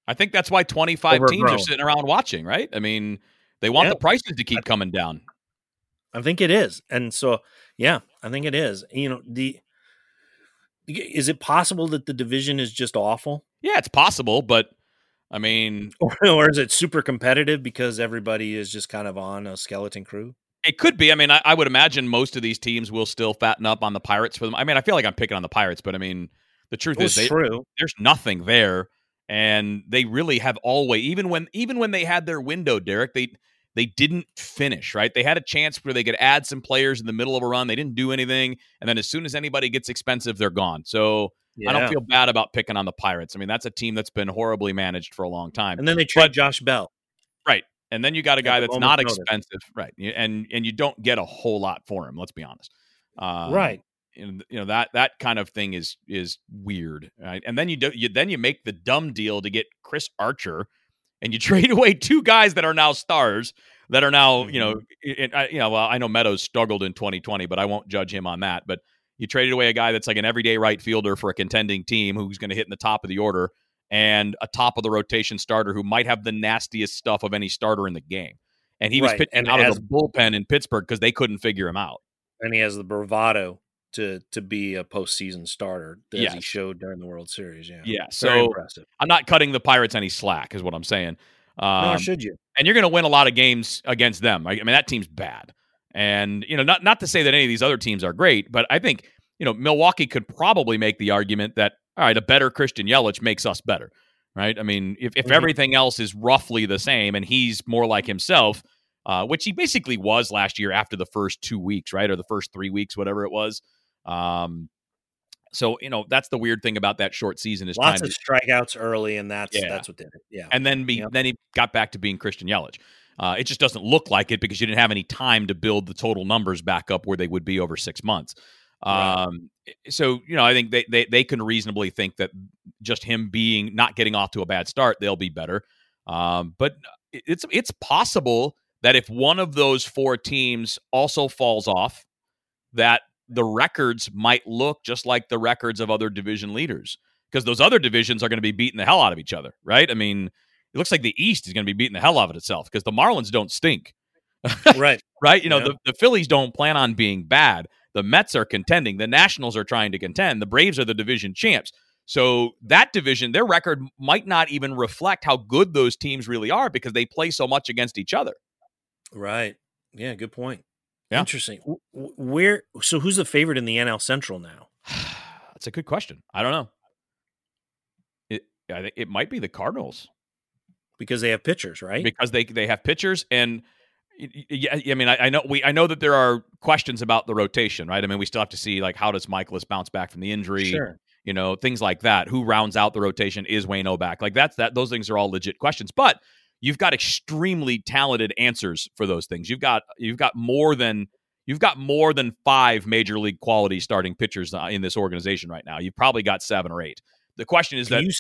I think that's why 25 teams are sitting around watching, right? I mean, they want Yeah. the prices to keep coming down. I think it is. And so, yeah, I think it is. You know, the is it possible that the division is just awful, Yeah, it's possible, but I mean, or, or is it super competitive because everybody is just kind of on a skeleton crew? it could be. I mean, I, I would imagine most of these teams will still fatten up on the Pirates for them. I mean, I feel like I'm picking on the Pirates, but I mean, the truth is, they, true. there's nothing there, and they really have always even when even when they had their window, Derrick, they they didn't finish right. They had a chance where they could add some players in the middle of a run. They didn't do anything, and then as soon as anybody gets expensive, they're gone. So I don't feel bad about picking on the Pirates. I mean, that's a team that's been horribly managed for a long time. And then they trade Josh Bell. Right. And then you got a guy that's not notice. expensive, right? And and you don't get a whole lot for him. Let's be honest. Um, right. you know that that kind of thing is is weird, right? And then you do you then you make the dumb deal to get Chris Archer, and you trade away two guys that are now stars that are now you know Mm-hmm. it, I, you know well I know Meadows struggled in 2020, but I won't judge him on that. But you traded away a guy that's like an everyday right fielder for a contending team who's going to hit in the top of the order, and a top of the rotation starter who might have the nastiest stuff of any starter in the game. And he was pitching and out of the bullpen in Pittsburgh because they couldn't figure him out. and he has the bravado to to be a postseason starter as he showed during the World Series. Yeah, Yeah, very so impressive. I'm not cutting the Pirates any slack, is what I'm saying. Um, Nor should you. and you're going to win a lot of games against them. I, I mean, that team's bad, and you know, not not to say that any of these other teams are great, but I think you know Milwaukee could probably make the argument that all right, a better Christian Yelich makes us better, right? I mean, if if Mhm. everything else is roughly the same and he's more like himself, uh, which he basically was last year after the first two weeks, right, or the first three weeks, whatever it was. Um, so you know that's the weird thing about that short season is Lots of to strikeouts early, and that's Yeah. that's what did it. Yeah, and then be Yep. then he got back to being Christian Yelich. Uh, it just doesn't look like it because you didn't have any time to build the total numbers back up where they would be over six months. Right. Um, so you know, I think they, they they can reasonably think that just him being not getting off to a bad start, they'll be better. Um, but it's it's possible that if one of those four teams also falls off, that the records might look just like the records of other division leaders because those other divisions are going to be beating the hell out of each other, right? I mean, it looks like the East is going to be beating the hell out of itself because the Marlins don't stink, right. right? You know, Yeah. the, the Phillies don't plan on being bad. The Mets are contending. The Nationals are trying to contend. The Braves are the division champs. So that division, their record might not even reflect how good those teams really are because they play so much against each other. Right. Yeah. Good point. Yeah. Interesting. Where? So who's the favorite in the NL Central now? That's a good question. I don't know. It I think it might be the Cardinals. Because they have pitchers, right? because they they have pitchers and yeah, I mean, I, I know we I know that there are questions about the rotation, right? I mean, we still have to see like how does Mikolas bounce back from the injury, Sure. you know, things like that. Who rounds out the rotation? Is Waino back? Like that's that. Those things are all legit questions, but you've got extremely talented answers for those things. You've got you've got more than you've got more than five major league quality starting pitchers uh, in this organization right now. You've probably got seven or eight. The question is Can that. you,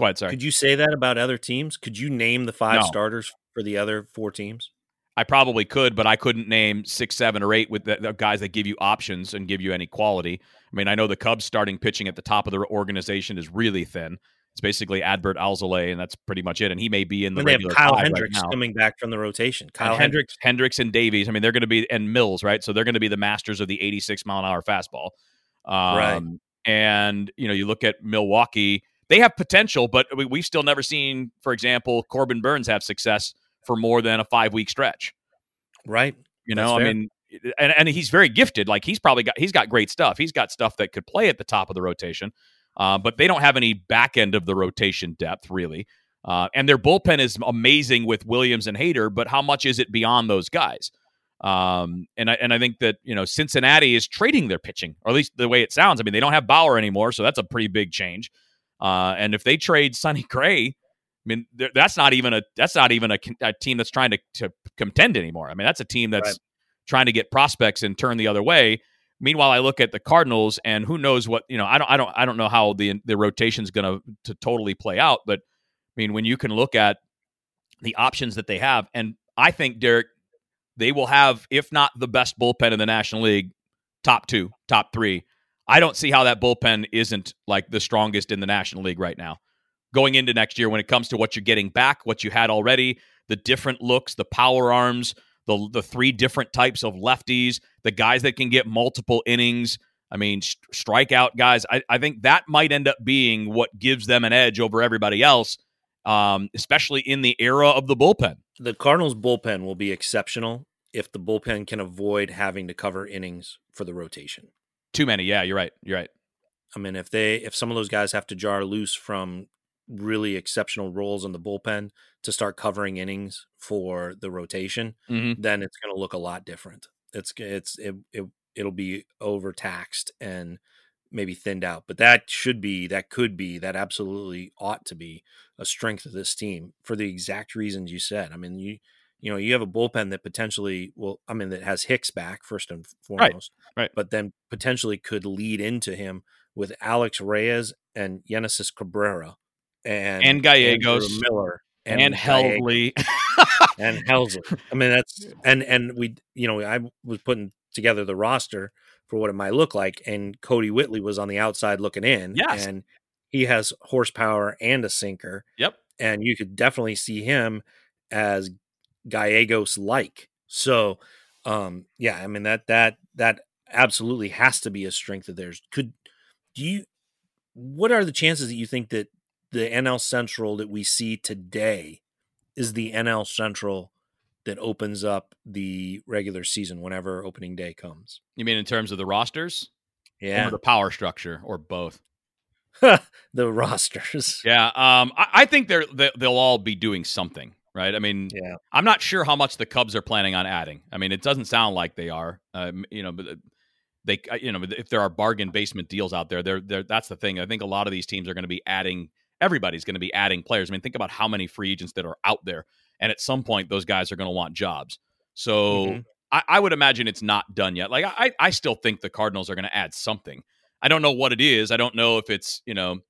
go ahead, sorry. could you say that about other teams? Could you name the five No. starters for the other four teams? I probably could, but I couldn't name six, seven, or eight with the, the guys that give you options and give you any quality. I mean, I know the Cubs starting pitching at the top of their organization is really thin. It's basically Adbert Alzolay, and that's pretty much it. And he may be in the And they have Kyle Hendricks right coming back from the rotation. And Kyle Hendricks, Hendricks, and Davies. I mean, they're going to be and Mills, right? So they're going to be the masters of the 86 mile an hour fastball. Um, Right. And you know, you look at Milwaukee; they have potential, but we, we've still never seen, for example, Corbin Burnes have success for more than a five week stretch. right? You That's know, I fair. mean, and and he's very gifted. Like he's probably got he's got great stuff. He's got stuff that could play at the top of the rotation, uh, but they don't have any back end of the rotation depth really. Uh, and their bullpen is amazing with Williams and Hader, but how much is it beyond those guys? Um, and I and I think that you know Cincinnati is trading their pitching, or at least the way it sounds. I mean, they don't have Bauer anymore, so that's a pretty big change. Uh, and if they trade Sonny Gray, I mean, that's not even a that's not even a, a team that's trying to, to contend anymore. I mean, that's a team that's Right. trying to get prospects and turn the other way. Meanwhile, I look at the Cardinals, and who knows what you know. I don't, I don't, I don't know how the the rotation's going to to totally play out. But I mean, when you can look at the options that they have, and I think Derrick, they will have, if not the best bullpen in the National League, top two, top three. I don't see how that bullpen isn't like the strongest in the National League right now. Going into next year, when it comes to what you're getting back, what you had already, the different looks, the power arms, the the three different types of lefties, the guys that can get multiple innings. I mean, st- strikeout guys. I, I think that might end up being what gives them an edge over everybody else, um, especially in the era of the bullpen. The Cardinals bullpen will be exceptional if the bullpen can avoid having to cover innings for the rotation. Too many. Yeah, you're right. You're right. I mean, if they if some of those guys have to jar loose from really exceptional roles in the bullpen to start covering innings for the rotation, Mm-hmm. then it's going to look a lot different. It's it's it, it it'll be overtaxed and maybe thinned out. But that should be that could be that absolutely ought to be a strength of this team for the exact reasons you said. I mean, you you know, you have a bullpen that potentially will, I mean, that has Hicks back first and foremost, right, right. but then potentially could lead into him with Alex Reyes and Genesis Cabrera and and Gallegos Andrew Miller and, and Helsley and Helsley. I mean, that's and and we, you know, I was putting together the roster for what it might look like, and Kodi Whitley was on the outside looking in. Yes, and he has horsepower and a sinker. Yep, and you could definitely see him as Gallegos like. So, um, yeah, I mean that that that absolutely has to be a strength of theirs. Could do you? What are the chances that you think that the NL Central that we see today is the NL Central that opens up the regular season whenever opening day comes? You mean in terms of the rosters? Yeah, or the power structure, or both? the rosters. Yeah, um, I, I think they're they, they'll all be doing something right? I mean, yeah. I'm not sure how much the Cubs are planning on adding. I mean, it doesn't sound like they are. Um, you know, but uh, they, uh, you know, if there are bargain basement deals out there, they're, they're that's the thing. I think a lot of these teams are going to be adding. Everybody's going to be adding players. I mean, think about how many free agents that are out there, and at some point, those guys are going to want jobs. So. Mm-hmm. I, I would imagine it's not done yet. Like I, I still think the Cardinals are going to add something. I don't know what it is. I don't know if it's you know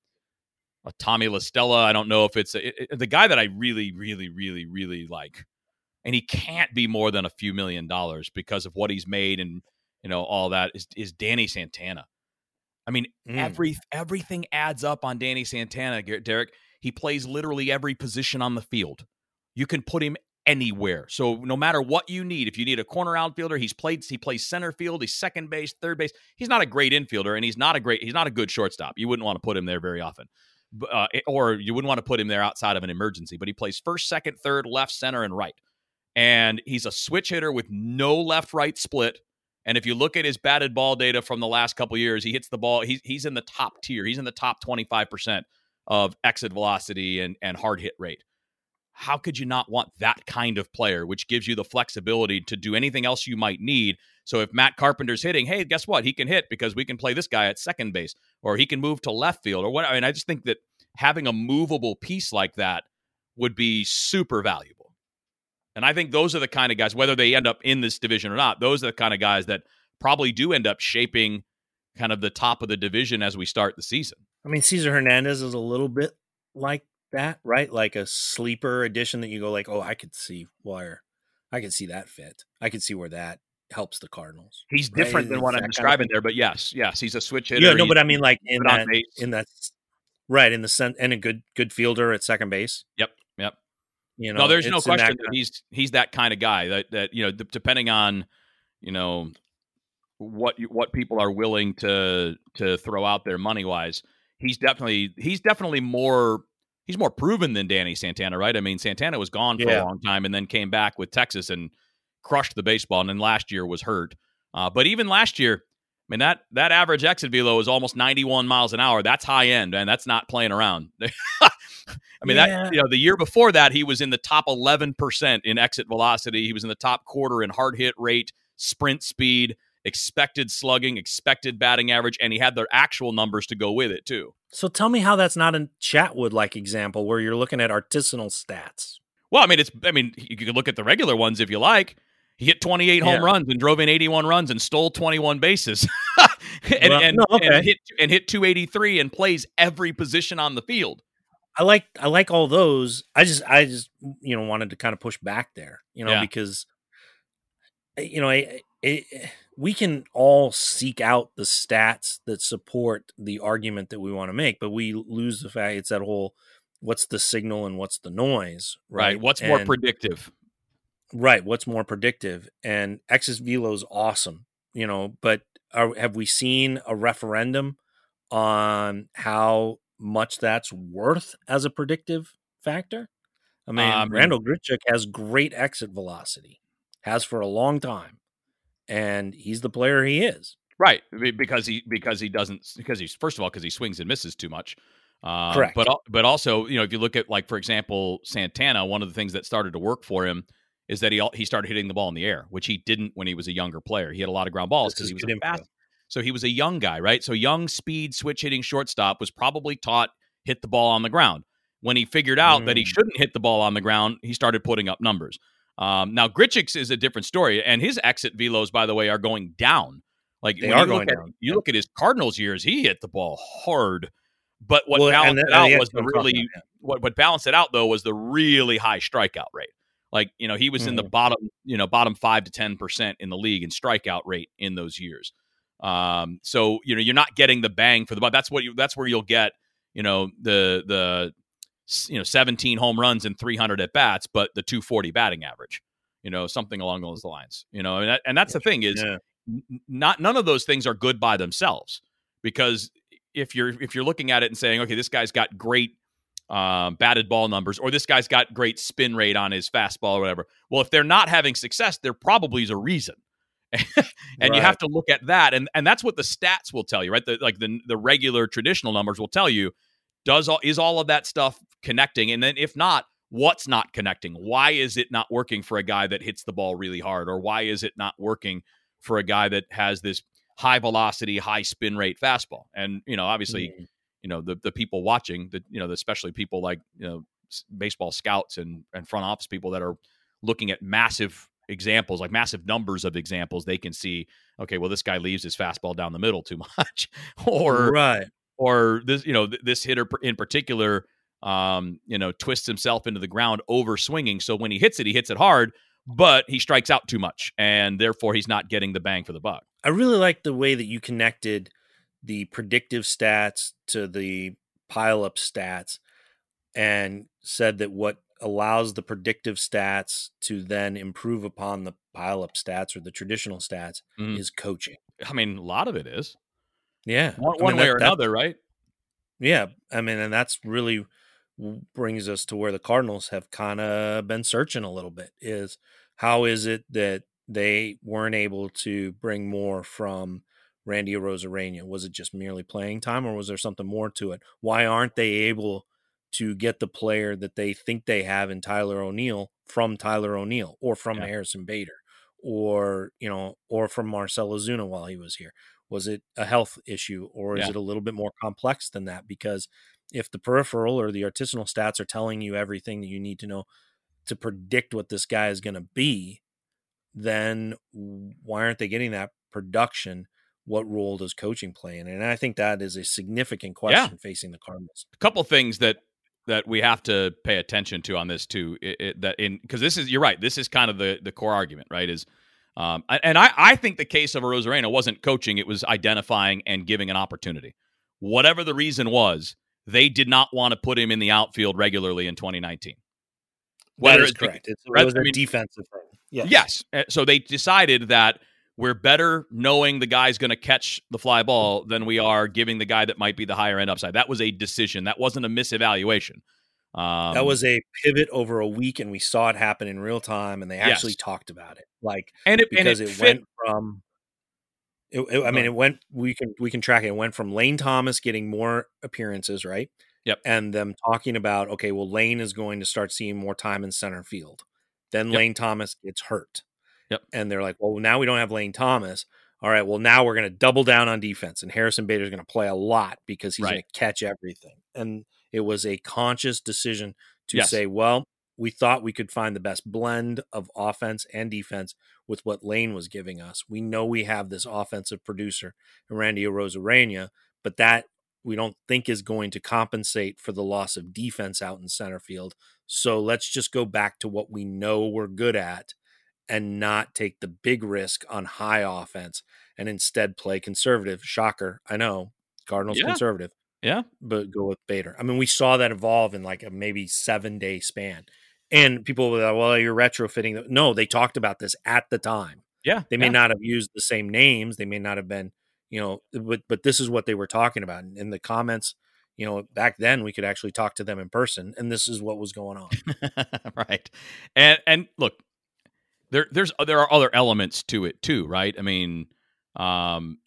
a Tommy La Stella. I don't know if it's a, it, the guy that I really, really, really, really like, and he can't be more than a few million dollars because of what he's made and you know all that is is Danny Santana. I mean, mm. every everything adds up on Danny Santana, Derrick. He plays literally every position on the field. You can put him anywhere. So no matter what you need, if you need a corner outfielder, he's played he plays center field, he's second base, third base. He's not a great infielder and he's not a great he's not a good shortstop. You wouldn't want to put him there very often uh, or you wouldn't want to put him there outside of an emergency. But he plays first, second, third, left, center, and right. And he's a switch hitter with no left right split. And if you look at his batted ball data from the last couple years, he hits the ball. He's he's in the top tier. He's in the top twenty five percent of exit velocity and and hard hit rate. How could you not want that kind of player, which gives you the flexibility to do anything else you might need? So if Matt Carpenter's hitting, hey, guess what? He can hit because we can play this guy at second base, or he can move to left field, or what. I mean, I just think that having a movable piece like that would be super valuable. And I think those are the kind of guys, whether they end up in this division or not, those are the kind of guys that probably do end up shaping kind of the top of the division as we start the season. I mean, Cesar Hernandez is a little bit like that, right? Like a sleeper addition that you go like, oh, I could see where I could see that fit. I could see where that helps the Cardinals. He's right? different than what I'm describing kind of there, but yes, yes, he's a switch hitter. Yeah, no, but I mean like in that in that right in the cent and a good good fielder at second base. Yep, yep. You know, no, there's no question that, that he's he's that kind of guy that that you know depending on you know what what people are willing to to throw out there money wise, he's definitely he's definitely more he's more proven than Danny Santana, right? I mean, Santana was gone for yeah. a long time and then came back with Texas and crushed the baseball, and then last year was hurt. Uh, but even last year, I mean that that average exit velo is almost 91 miles an hour. That's high end, and that's not playing around. I mean yeah. that you know the year before that he was in the top 11 percent in exit velocity. He was in the top quarter in hard hit rate, sprint speed, expected slugging, expected batting average, and he had the actual numbers to go with it too. So tell me how that's not a Chatwood like example where you're looking at artisanal stats. Well, I mean it's I mean you can look at the regular ones if you like. He hit 28 home yeah. runs and drove in 81 runs and stole 21 bases. and, well, and, no, okay. and, hit, and hit 283 and plays every position on the field. I like I like all those. I just I just you know wanted to kind of push back there, you know, yeah. because eh, you know, I, I, we can all seek out the stats that support the argument that we want to make, but we lose the fact it's that whole what's the signal and what's the noise, right? right. What's and, more predictive? Right. What's more predictive? And x's velo is awesome, you know, but are, have we seen a referendum on how much that's worth as a predictive factor? I mean, um, Randal Grichuk has great exit velocity, has for a long time, and he's the player he is. Right, because he because he doesn't because he's first of all because he swings and misses too much. Uh, Correct. But but also you know if you look at like for example Santana, one of the things that started to work for him is that he he started hitting the ball in the air, which he didn't when he was a younger player. He had a lot of ground balls because he was fast. So he was a young guy, right? So young speed switch hitting shortstop was probably taught hit the ball on the ground. When he figured out mm. that he mm. shouldn't hit the ball on the ground, he started putting up numbers. Um, now Grichuk is a different story, and his exit velos, by the way, are going down. Like They are going at, down. You look at his Cardinals years; he hit the ball hard. But what Well, balanced it out was the really what what balanced it out though was the really high strikeout rate. Like you know, he was in the Mhm. bottom, you know, bottom five to ten percent in the league in strikeout rate in those years. Um, so you know, you're not getting the bang for the buck. That's what you. That's where you'll get, you know, the the you know 17 home runs and 300 at bats, but the 240 batting average. You know, something along those lines. You know, and that, and that's the thing is Yeah. not none of those things are good by themselves because if you're if you're looking at it and saying okay this guy's got great um, batted ball numbers or this guy's got great spin rate on his fastball or whatever well if they're not having success there probably is a reason and you have to look at that and and that's what the stats will tell you right the, like the the regular traditional numbers will tell you does all is all of that stuff connecting and then if not what's not connecting why is it not working for a guy that hits the ball really hard or why is it not working for a guy that has this high velocity high spin rate fastball and you know obviously Mhm. you know the the people watching the you know especially people like you know baseball scouts and and front office people that are looking at massive examples like massive numbers of examples they can see okay well this guy leaves his fastball down the middle too much or right. or this you know th- this hitter in particular um you know twists himself into the ground over swinging so when he hits it he hits it hard but he strikes out too much and therefore he's not getting the bang for the buck I really like the way that you connected the predictive stats to the pile up stats and said that what allows the predictive stats to then improve upon the pile up stats or the traditional stats Mhm. is coaching. i mean a lot of it is Yeah. one, I mean, one way that- or that- another right Yeah. I mean, and that's really brings us to where the Cardinals have kind of been searching a little bit is how is it that they weren't able to bring more from Randy Arozarena? Was it just merely playing time or was there something more to it? Why aren't they able to get the player that they think they have in Tyler O'Neill from Tyler O'Neill or from Yeah. Harrison Bader or, you know, or from Marcell Ozuna while he was here? Was it a health issue or is Yeah. it a little bit more complex than that? Because if the peripheral or the artisanal stats are telling you everything that you need to know to predict what this guy is going to be, then why aren't they getting that production? What role does coaching play in? And I think that is a significant question facing the Cardinals. a couple things that that we have to pay attention to on this too. It, it, that in because this is you're right. This is kind of the the core argument, right? Is um, and I I think the case of Arozarena wasn't coaching; it was identifying and giving an opportunity. Whatever the reason was, they did not want to put him in the outfield regularly in 2019. That Whether is it's- correct. It's, it was I a mean- defensive thing. Yes. Yes. Uh, So they decided that we're better knowing the guy's going to catch the fly ball than we are giving the guy that might be the higher end upside. That was a decision. That wasn't a misevaluation. Um, that was a pivot over a week, and we saw it happen in real time, and they actually Yes. talked about it. Like and it, and because it, it, fit- went from it, it- I mean it went we can we can track it. it went from Lane Thomas getting more appearances right Yep. and them talking about okay well Lane is going to start seeing more time in center field then Yep. Lane Thomas gets hurt Yep. and they're like well now we don't have Lane Thomas all right well now we're going to double down on defense and Harrison Bader is going to play a lot because he's going to catch everything and it was a conscious decision to Yes. say well we thought we could find the best blend of offense and defense with what Lane was giving us. We know we have this offensive producer, Randy Arozarena, but that we don't think is going to compensate for the loss of defense out in center field. So let's just go back to what we know we're good at and not take the big risk on high offense and instead play conservative. Shocker, I know. Cardinals Yeah. conservative yeah. but go with Bader. I mean, we saw that evolve in like a maybe seven day span. And people were like, well, you're retrofitting. No, they talked about this at the time. Yeah. They may yeah. not have used the same names. They may not have been, you know, but but this is what they were talking about. And in the comments, you know, back then we could actually talk to them in person, and this is what was going on. right. And and look, there there's there are other elements to it too, right? I mean, um,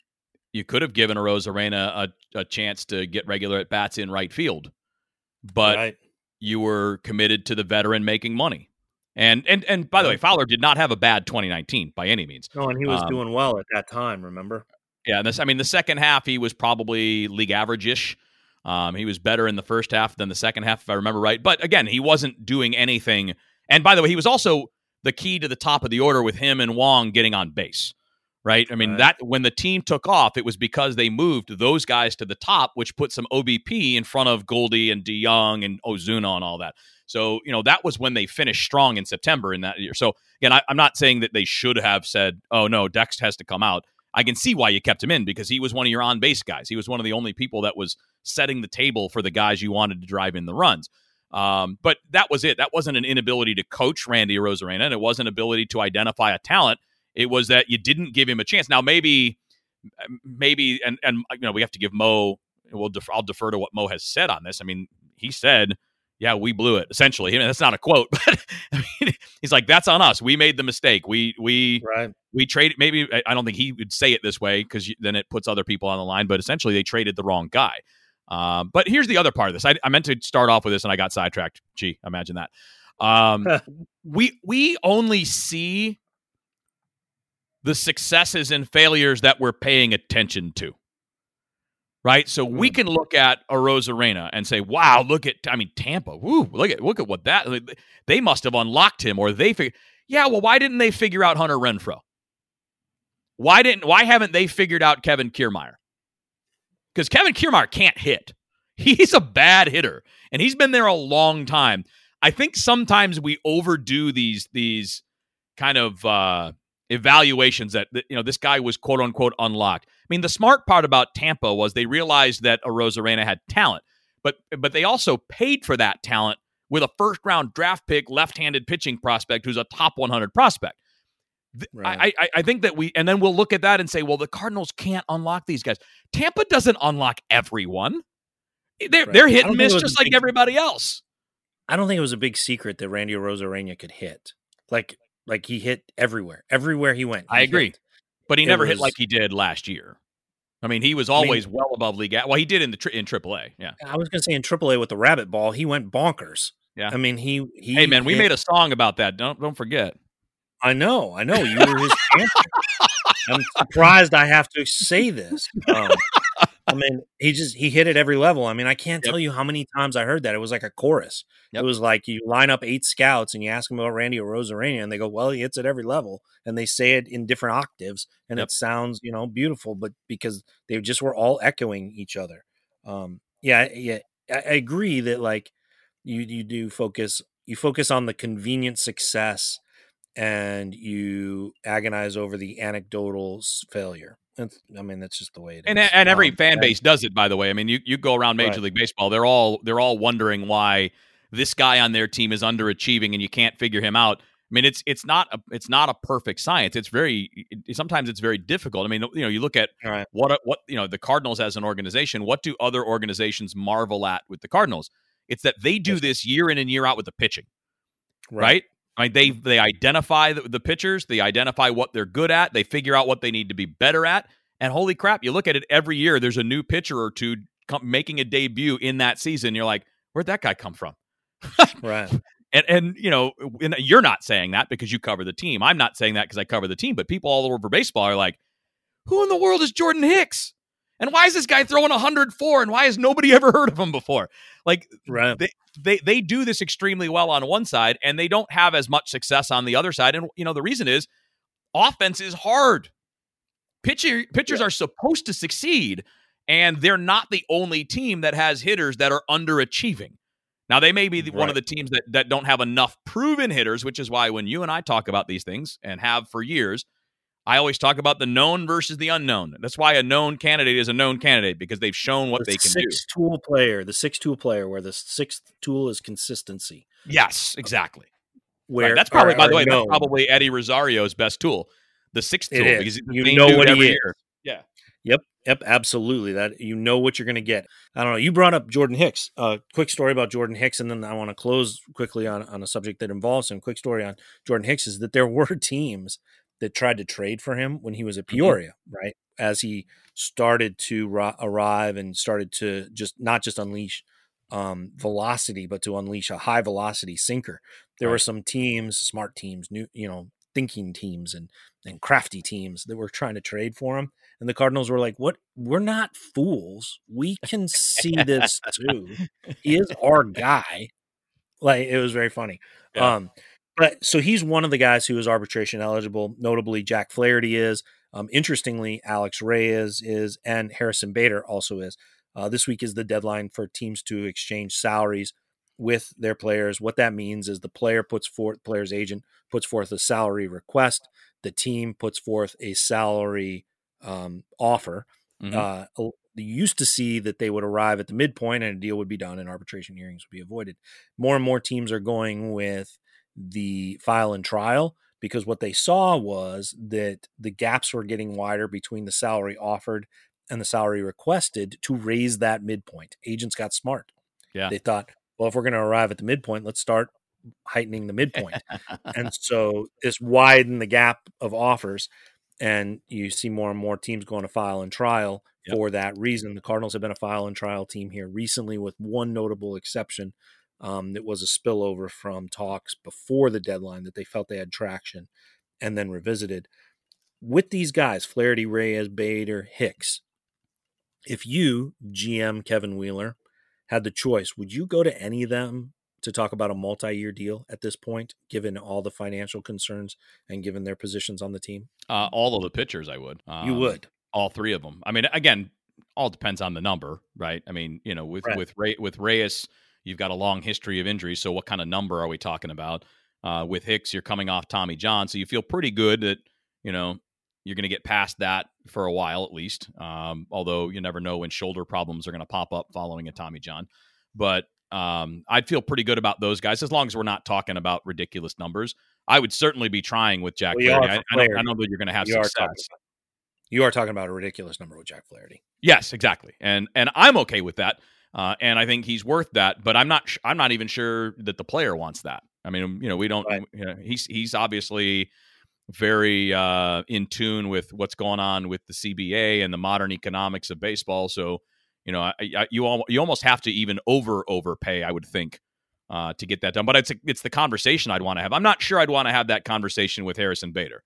you could have given Arozarena a, a chance to get regular at bats in right field, but right? You were committed to the veteran making money. And and and by the way, Fowler did not have a bad 2019 by any means. No, and he was um, doing well at that time. Remember? Yeah, and this I mean the second half he was probably league average ish. Um, he was better in the first half than the second half, if I remember right. But again, he wasn't doing anything. And by the way, he was also the key to the top of the order with him and Wong getting on base. Right. I mean, Right. that when the team took off, it was because they moved those guys to the top, which put some OBP in front of Goldie and DeJong and Ozuna and all that. So, you know, that was when they finished strong in September in that year. So, again, I, I'm not saying that they should have said, oh, no, Dex has to come out. I can see why you kept him in because he was one of your on base guys. He was one of the only people that was setting the table for the guys you wanted to drive in the runs. Um, but that was it. That wasn't an inability to coach Randy Arozarena, and it wasn't ability to identify a talent. It was that you didn't give him a chance. Now, maybe, maybe, and and you know, we have to give Mo. We'll def- I'll defer to what Mo has said on this. I mean, he said, "Yeah, we blew it." Essentially, I mean, that's not a quote, but I mean, he's like, "That's on us. We made the mistake. We we Right. we traded maybe I- I don't think he would say it this way because then it puts other people on the line, but essentially they traded the wrong guy. Um, but here's the other part of this. I, I meant to start off with this and I got sidetracked. Gee, imagine that. Um, we we only see the successes and failures that we're paying attention to. Right, so we can look at Arozarena and say, "Wow, look at I mean Tampa. Woo, look at look at what that they must have unlocked him, or they figure. Yeah, well, why didn't they figure out Hunter Renfroe? Why didn't why haven't they figured out Kevin Kiermaier? Because Kevin Kiermaier can't hit. He's a bad hitter, and he's been there a long time. I think sometimes we overdo these these kind of uh, evaluations that you know this guy was quote unquote unlocked. I mean, the smart part about Tampa was they realized that Arozarena had talent, but but they also paid for that talent with a first round draft pick, left handed pitching prospect who's a top 100 prospect. Right. I, I I think that we and then we'll look at that and say, well, the Cardinals can't unlock these guys. Tampa doesn't unlock everyone. Eh, they're Right. they're hit and miss just like big- everybody else. I don't think it was a big secret that Randy Arozarena could hit. Like like he hit everywhere. Everywhere he went. I agree. hit. But he It never hit like he did last year. I mean, he was I mean- always well above league. Well, he did in the tri- in AAA. Yeah. I was gonna say in AAA with the rabbit ball, he went bonkers. Yeah. I mean he he Hey man, we made a song about that. Don't don't forget. I know, I know. You were his champion. I'm surprised I have to say this. Um, I mean, he just he hit at every level. I mean, I can't Yep. tell you how many times I heard that. It was like a chorus. Yep. It was like you line up eight scouts and you ask them about Randy Arozarena, and they go, "Well, he hits at every level," and they say it in different octaves, and Yep. it sounds you know beautiful, but because they just were all echoing each other. Um, yeah, yeah, I, I agree that like you you do focus you focus on the convenient success and you agonize over the anecdotal failure. That's, I mean, that's just the way it is. And and every Um, fan and- base does it by the way. I mean, you you go around Major Right. League Baseball, they're all they're all wondering why this guy on their team is underachieving and you can't figure him out. I mean, it's it's not a it's not a perfect science. It's very it- sometimes it's very difficult. I mean, you know, you look at right. what what you know the Cardinals as an organization. What do other organizations marvel at with the Cardinals? It's that they do this year in and year out with the pitching, Right. right? I mean, they they identify the, the pitchers, they identify what they're good at, they figure out what they need to be better at, and holy crap, you look at it every year. There's a new pitcher or two come, making a debut in that season. You're like, where'd that guy come from? Right. And and you know, and you're not saying that because you cover the team. I'm not saying that because I cover the team. But people all over baseball are like, who in the world is Jordan Hicks? And why is this guy throwing 104? And why has nobody ever heard of him before? Like Right. they they do this extremely well on one side, and they don't have as much success on the other side. And you know, the reason is offense is hard. Pitcher pitchers are supposed to succeed, and they're not the only team that has hitters that are underachieving. Now they may be the, one of the teams that that don't have enough proven hitters, which is why when you and I talk about these things and have for years, I always talk about the known versus the unknown. That's why a known candidate is a known candidate because they've shown what the they can do. six tool player, the six tool player, where the sixth tool is consistency. Yes, exactly. Where Right. That's probably, or- by the way, known. that's probably Eddie Rosario's best tool, the sixth tool, is. because You know what he is. year. Yep, Yep. absolutely. That you know what you're going to get. I don't know. You brought up Jordan Hicks. Uh, quick story about Jordan Hicks, and then I want to close quickly on on a subject that involves him. Quick story on Jordan Hicks is that there were teams that tried to trade for him when he was at Peoria, right? As he started to ri- arrive and started to just not just unleash um, velocity, but to unleash a high velocity sinker. There were some teams, smart teams, new you know, thinking teams, and and crafty teams that were trying to trade for him. And the Cardinals were like, "What? We're not fools. We can see this too. He is our guy." Like it was very funny. Yeah. Um, But so he's one of the guys who is arbitration eligible. Notably, Jack Flaherty is. Um, interestingly, Alex Reyes is, and Harrison Bader also is. Uh, this week is the deadline for teams to exchange salaries with their players. What that means is the player puts forth, player's agent puts forth a salary request. The team puts forth a salary um, offer. Mm-hmm. Uh, you used to see that they would arrive at the midpoint and a deal would be done and arbitration hearings would be avoided. More and more teams are going with the file and trial because what they saw was that the gaps were getting wider between the salary offered and the salary requested to raise that midpoint. Agents got smart. Yeah. They thought, well, if we're going to arrive at the midpoint, let's start heightening the midpoint. and so this widened the gap of offers. And you see more and more teams going to file and trial yep. for that reason. The Cardinals have been a file and trial team here recently, with one notable exception. Um, it was a spillover from talks before the deadline that they felt they had traction and then revisited. With these guys, Flaherty, Reyes, Bader, Hicks, if you, GM Kevin Wheeler, had the choice, would you go to any of them to talk about a multi-year deal at this point, given all the financial concerns and given their positions on the team? Uh, all of the pitchers, I would. Um, you would. All three of them. I mean, again, all depends on the number, right? I mean, you know, with right. with Ray, with Reyes, you've got a long history of injuries. So, what kind of number are we talking about? Uh, with Hicks, you're coming off Tommy John, so you feel pretty good that you know you're going to get past that for a while at least. Um, although you never know when shoulder problems are going to pop up following a Tommy John. But um, I'd feel pretty good about those guys as long as we're not talking about ridiculous numbers. I would certainly be trying with Jack well, Flaherty. I, I, know, I, know, that you're going to have you success. Are you are talking about a ridiculous number with Jack Flaherty. Yes, exactly, and and I'm okay with that. Uh, and I think he's worth that. But I'm not. Sh- I'm not even sure that the player wants that. I mean, you know, we don't. Right. You know, he's he's obviously very uh, in tune with what's going on with the CBA and the modern economics of baseball. So, you know, I, I, you al- you almost have to even over overpay, I would think, uh, to get that done. But it's a, it's the conversation I'd want to have. I'm not sure I'd want to have that conversation with Harrison Bader,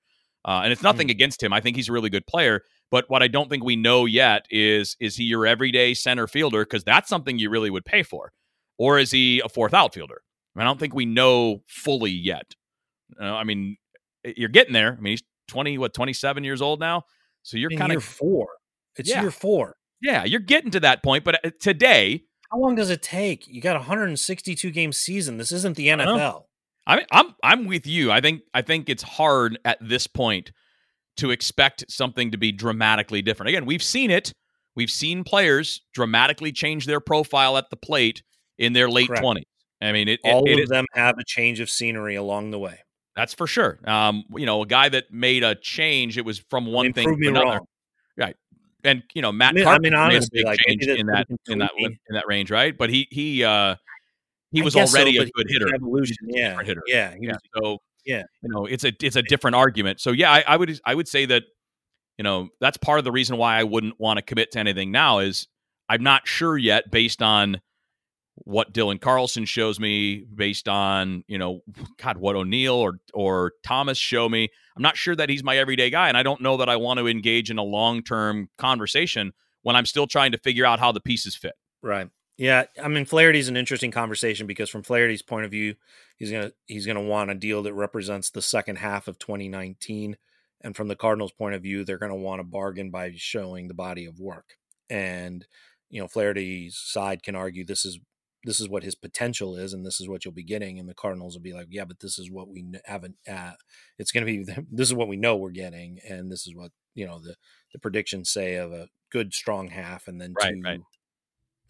uh, and it's nothing mm-hmm. against him. I think he's a really good player. But what I don't think we know yet is is he your everyday center fielder? Because that's something you really would pay for, or is he a fourth outfielder? I don't think we know fully yet. Uh, I mean, you're getting there. I mean, he's 20, what, 27 years old now. So you're kind of four. It's yeah. year four. Yeah, you're getting to that point. But uh, today, how long does it take? You got a 162 game season. This isn't the NFL. I I'm I'm with you. I think I think it's hard at this point to expect something to be dramatically different. Again, we've seen it. We've seen players dramatically change their profile at the plate in their late 20s. I mean, it, all it, of it them have a change of scenery along the way. That's for sure. Um, you know, a guy that made a change, it was from one thing to another. Wrong. Right. And you know, Matt I mean, I mean honestly, like, change in that in that in that range, right? But he he uh he was already so, a good hitter. Evolution, yeah, hitter. yeah, yeah. Was, so yeah, you know, it's a it's a different argument. So yeah, I, I would I would say that you know that's part of the reason why I wouldn't want to commit to anything now is I'm not sure yet based on what Dylan Carlson shows me based on, you know, God, what O'Neill or or Thomas show me. I'm not sure that he's my everyday guy. And I don't know that I want to engage in a long term conversation when I'm still trying to figure out how the pieces fit. Right. Yeah. I mean, Flaherty's an interesting conversation because from Flaherty's point of view, he's gonna he's gonna want a deal that represents the second half of 2019. And from the Cardinals' point of view, they're gonna want a bargain by showing the body of work. And you know, Flaherty's side can argue this is this is what his potential is and this is what you'll be getting and the cardinals will be like yeah but this is what we haven't uh, it's going to be this is what we know we're getting and this is what you know the the predictions say of a good strong half and then right, two right.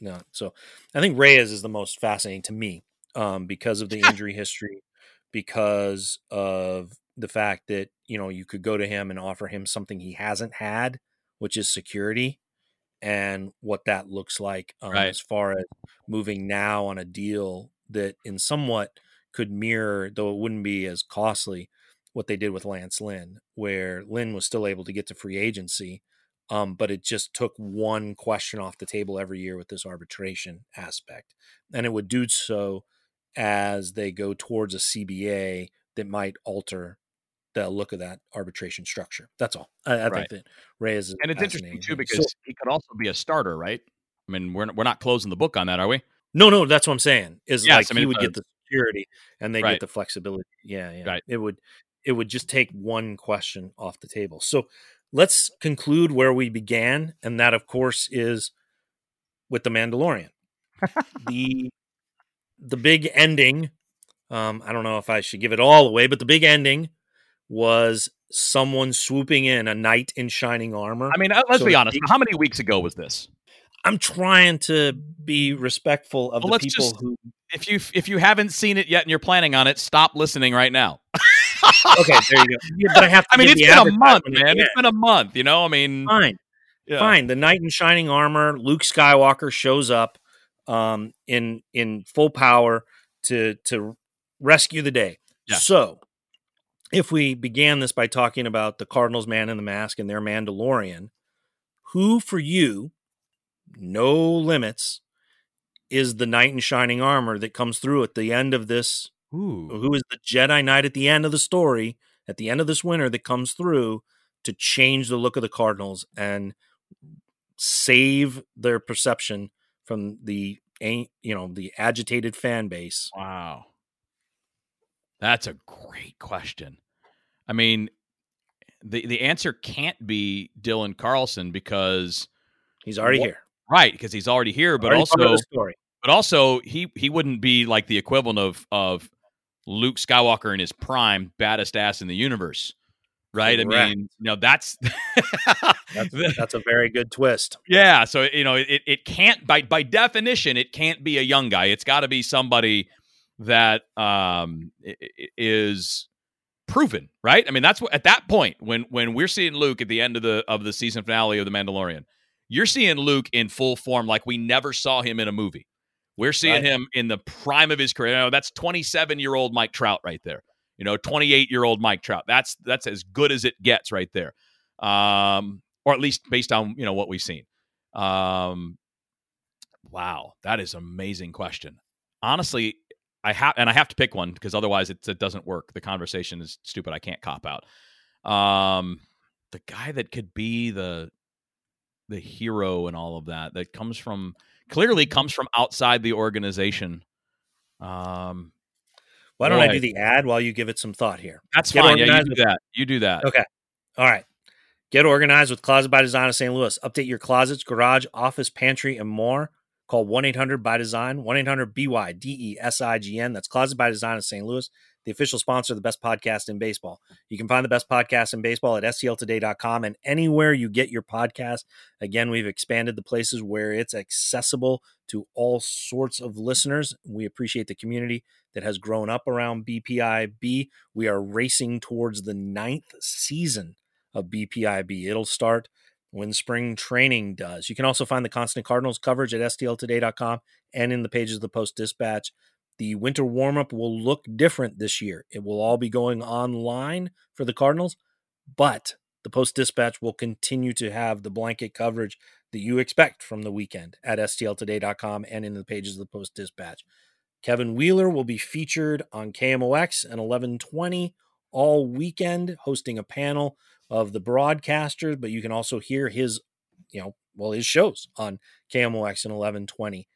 No so i think reyes is the most fascinating to me um, because of the injury history because of the fact that you know you could go to him and offer him something he hasn't had which is security and what that looks like um, right. as far as moving now on a deal that in somewhat could mirror, though it wouldn't be as costly, what they did with Lance Lynn, where Lynn was still able to get to free agency, um, but it just took one question off the table every year with this arbitration aspect. And it would do so as they go towards a CBA that might alter the look of that arbitration structure. That's all. I, I right. think that Reyes is and it's interesting too because so, he could also be a starter, right? I mean, we're we're not closing the book on that, are we? No, no, that's what I'm saying. Is yes, like I mean, he would a, get the security, and they Right. get the flexibility. Yeah, yeah. Right. It would it would just take one question off the table. So let's conclude where we began, and that, of course, is with the Mandalorian. the the big ending. Um, I don't know if I should give it all away, but the big ending was someone swooping in, a knight in shining armor. I mean, uh, let's So be honest. How many weeks ago was this? I'm trying to be respectful of Well, the people just- who. If you if you haven't seen it yet and you're planning on it, stop listening right now. Okay, there you go. Yeah, but I have to. I mean, it's been a month, advertisement man. It's been a month. You know, I mean, fine. yeah. Fine. The knight in shining armor, Luke Skywalker shows up um, in in full power to to rescue the day. Yeah. So, if we began this by talking about the Cardinals man in the mask and their Mandalorian, who for you, no limits, is the knight in shining armor that comes through at the end of this? Ooh. Who is the Jedi Knight at the end of the story, at the end of this winter that comes through to change the look of the Cardinals and save their perception from the you know the agitated fan base. Wow. That's a great question. I mean, the the answer can't be Dylan Carlson because He's already here. right because he's already here, but Already also but also he he wouldn't be like the equivalent of of Luke Skywalker in his prime, baddest ass in the universe, right? I mean, you know that's, That's, that's a very good twist. yeah. So you know it it can't by by definition it can't be a young guy. It's got to be somebody that um is proven, right? I mean that's what at that point when when we're seeing Luke at the end of the of the season finale of the Mandalorian, you're seeing Luke in full form like we never saw him in a movie. We're seeing Right. him in the prime of his career. You know, that's 27 year old Mike Trout right there. You know, 28 year old Mike Trout. That's that's as good as it gets right there. Um, or at least based on you know what we've seen. Um, wow, that is an amazing question. Honestly, I have and I have to pick one because otherwise it, it doesn't work. The conversation is stupid. I can't cop out. Um, the guy that could be the the hero and all of that that comes from clearly comes from outside the organization. Um, Why don't I do the ad while you give it some thought here? that's Get fine. Yeah, you do with- that. You do that. Okay. All right. Get organized with Closet by Design of St. Louis. Update your closets, garage, office, pantry, and more. Call 1 800 by Design, 1 800 B Y D E S I G N. That's Closet by Design of St. Louis, the official sponsor of the best podcast in baseball. You can find the best podcast in baseball at STLtoday.com and anywhere you get your podcast. Again, we've expanded the places where it's accessible to all sorts of listeners. We appreciate the community that has grown up around BPIB. We are racing towards the ninth season of BPIB. It'll start when spring training does. You can also find the Constant Cardinals coverage at STLtoday.com and in the pages of the Post Dispatch. The winter warm up will look different this year. It will all be going online for the Cardinals, but the Post Dispatch will continue to have the blanket coverage that you expect from the weekend at STLtoday.com and in the pages of the Post Dispatch. Kevin Wheeler will be featured on KMOX and 1120 all weekend, hosting a panel of the broadcasters, but you can also hear his, you know, well, his shows on KMOX and 1120.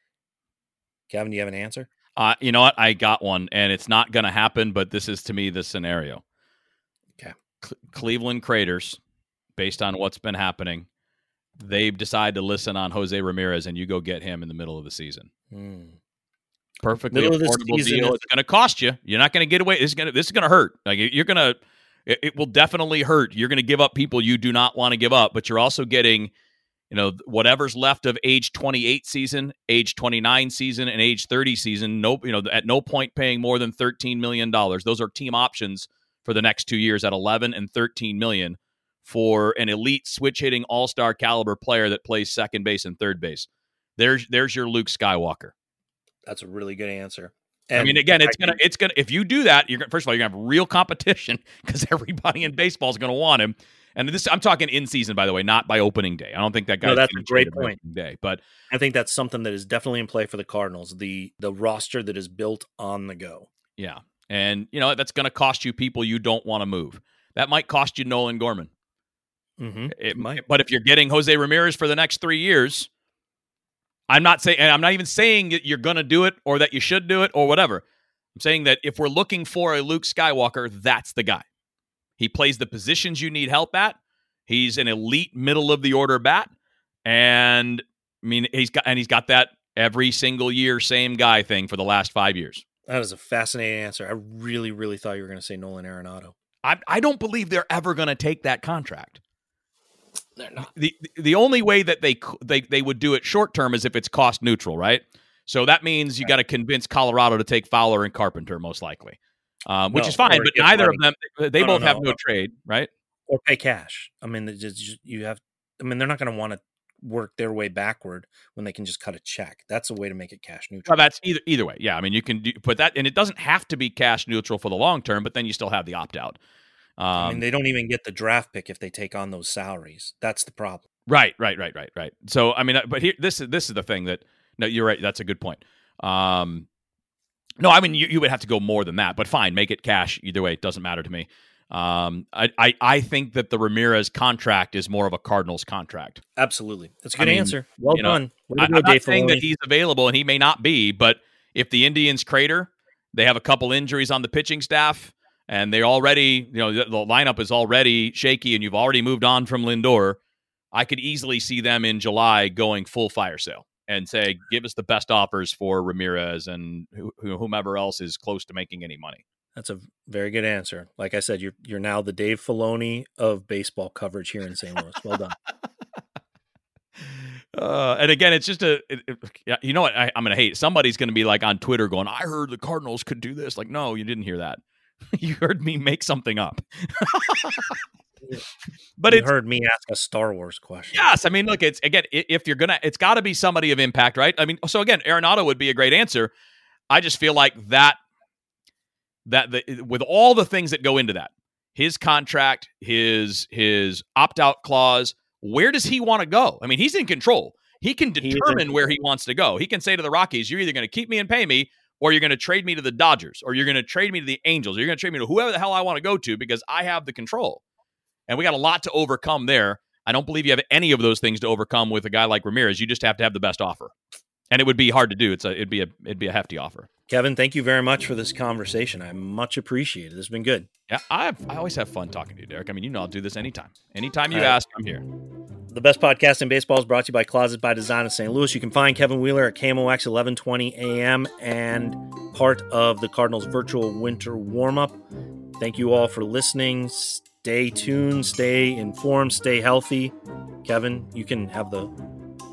Kevin, do you have an answer? Uh, you know what? I got one, and it's not going to happen. But this is to me the scenario. Okay. Cle- Cleveland Craters, based on what's been happening, they decide to listen on Jose Ramirez, and you go get him in the middle of the season. Hmm. Perfectly Middle affordable season deal. is- It's going to cost you. You're not going to get away. This is going to this is going to hurt. Like you're going to. It, it will definitely hurt. You're going to give up people you do not want to give up, but you're also getting you know whatever's left of age 28 season age 29 season and age 30 season no you know at no point paying more than 13 million dollars those are team options for the next two years at 11 and 13 million for an elite switch hitting all-star caliber player that plays second base and third base there's there's your luke skywalker That's a really good answer. I mean, again, it's gonna, it's gonna. If you do that, you're gonna. First of all, you're gonna have real competition because everybody in baseball is gonna want him. And this, I'm talking in season, by the way, not by opening day. I don't think that guy. No, that's a great point. Day, but I think that's something that is definitely in play for the Cardinals. The the roster that is built on the go. yeah, and you know that's gonna cost you people you don't want to move. That might cost you Nolan Gorman. Mm-hmm. It might. But if you're getting Jose Ramirez for the next three years, I'm not saying, and I'm not even saying that you're going to do it or that you should do it or whatever. I'm saying that if we're looking for a Luke Skywalker, that's the guy. He plays the positions you need help at. He's an elite middle of the order bat, and I mean he's got and he's got that every single year same guy thing for the last five years. That is a fascinating answer. I really, really thought you were going to say Nolan Arenado. I, I don't believe they're ever going to take that contract. They're not. The the only way that they they they would do it short term is if it's cost neutral, right? So that means you got to convince Colorado to take Fowler and Carpenter, most likely, um, which No, is fine. But neither money. of them, they No, no, both have no. no trade, right? Or pay cash. I mean, just, you have. I mean, they're not going to want to work their way backward when they can just cut a check. That's a way to make it cash neutral. Well, that's either either way. Yeah, I mean, you can do, put that, and it doesn't have to be cash neutral for the long term, but then you still have the opt out. Um, I mean, they don't even get the draft pick if they take on those salaries. That's the problem. Right, right, right, right, right. So I mean, uh, but here, this is this is the thing that no, you're right. That's a good point. Um, no, I mean, you, you would have to go more than that, but fine, make it cash either way. It doesn't matter to me. Um, I, I, I think that the Ramirez contract is more of a Cardinals contract. Absolutely, that's a good mean, answer. Well you know, done. I, I'm not saying that he's available, and he may not be, but if the Indians crater, they have a couple injuries on the pitching staff, and they already, you know, the, the lineup is already shaky, and you've already moved on from Lindor. I could easily see them in July going full fire sale and say, "Give us the best offers for Ramirez and who, whomever else is close to making any money." That's a very good answer. Like I said, you're you're now the Dave Filoni of baseball coverage here in St. Louis. Well done. Uh, and again, it's just a, it, it- yeah, you know what? I, I'm going to hate. Somebody's going to be like on Twitter going, I heard the Cardinals could do this. Like, no, you didn't hear that. you heard me make something up. but you heard me ask a Star Wars question. yes. I mean, look, it's again, if you're going to, it's got to be somebody of impact, right? I mean, so again, Arenado would be a great answer. I just feel like that, that the, with all the things that go into that, his contract, his, his opt out clause, where does he want to go? I mean, he's in control. He can is in determine where he wants to go. He can say to the Rockies, "You're either going to keep me and pay me, or you're going to trade me to the Dodgers, or you're going to trade me to the Angels, or you're going to trade me to whoever the hell I want to go to because I have the control." And we got a lot to overcome there. I don't believe you have any of those things to overcome with a guy like Ramirez. You just have to have the best offer, and it would be hard to do. It's a it'd be a it'd be a hefty offer. Kevin, thank you very much for this conversation. I much appreciate it. This has been good. Yeah, I I always have fun talking to you, Derrick. I mean, you know, I'll do this anytime. Anytime you right. ask, I'm here. The best podcast in baseball is brought to you by Closet by Design of St. Louis. You can find Kevin Wheeler at KMOX 1120 AM and part of the Cardinals virtual winter warm up. Thank you all for listening. Stay tuned, stay informed, stay healthy. Kevin, you can have the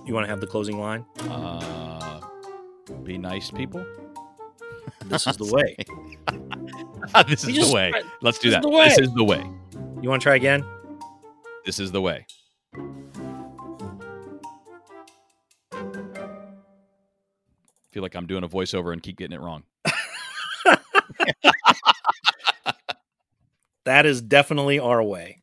you want to have the closing line? Uh, be nice, people. This is the way. this is We the way. Let's do that. is the way. This is the way. You want to try again? This is the way. feel like I'm doing a voiceover and keep getting it wrong. That is definitely our way.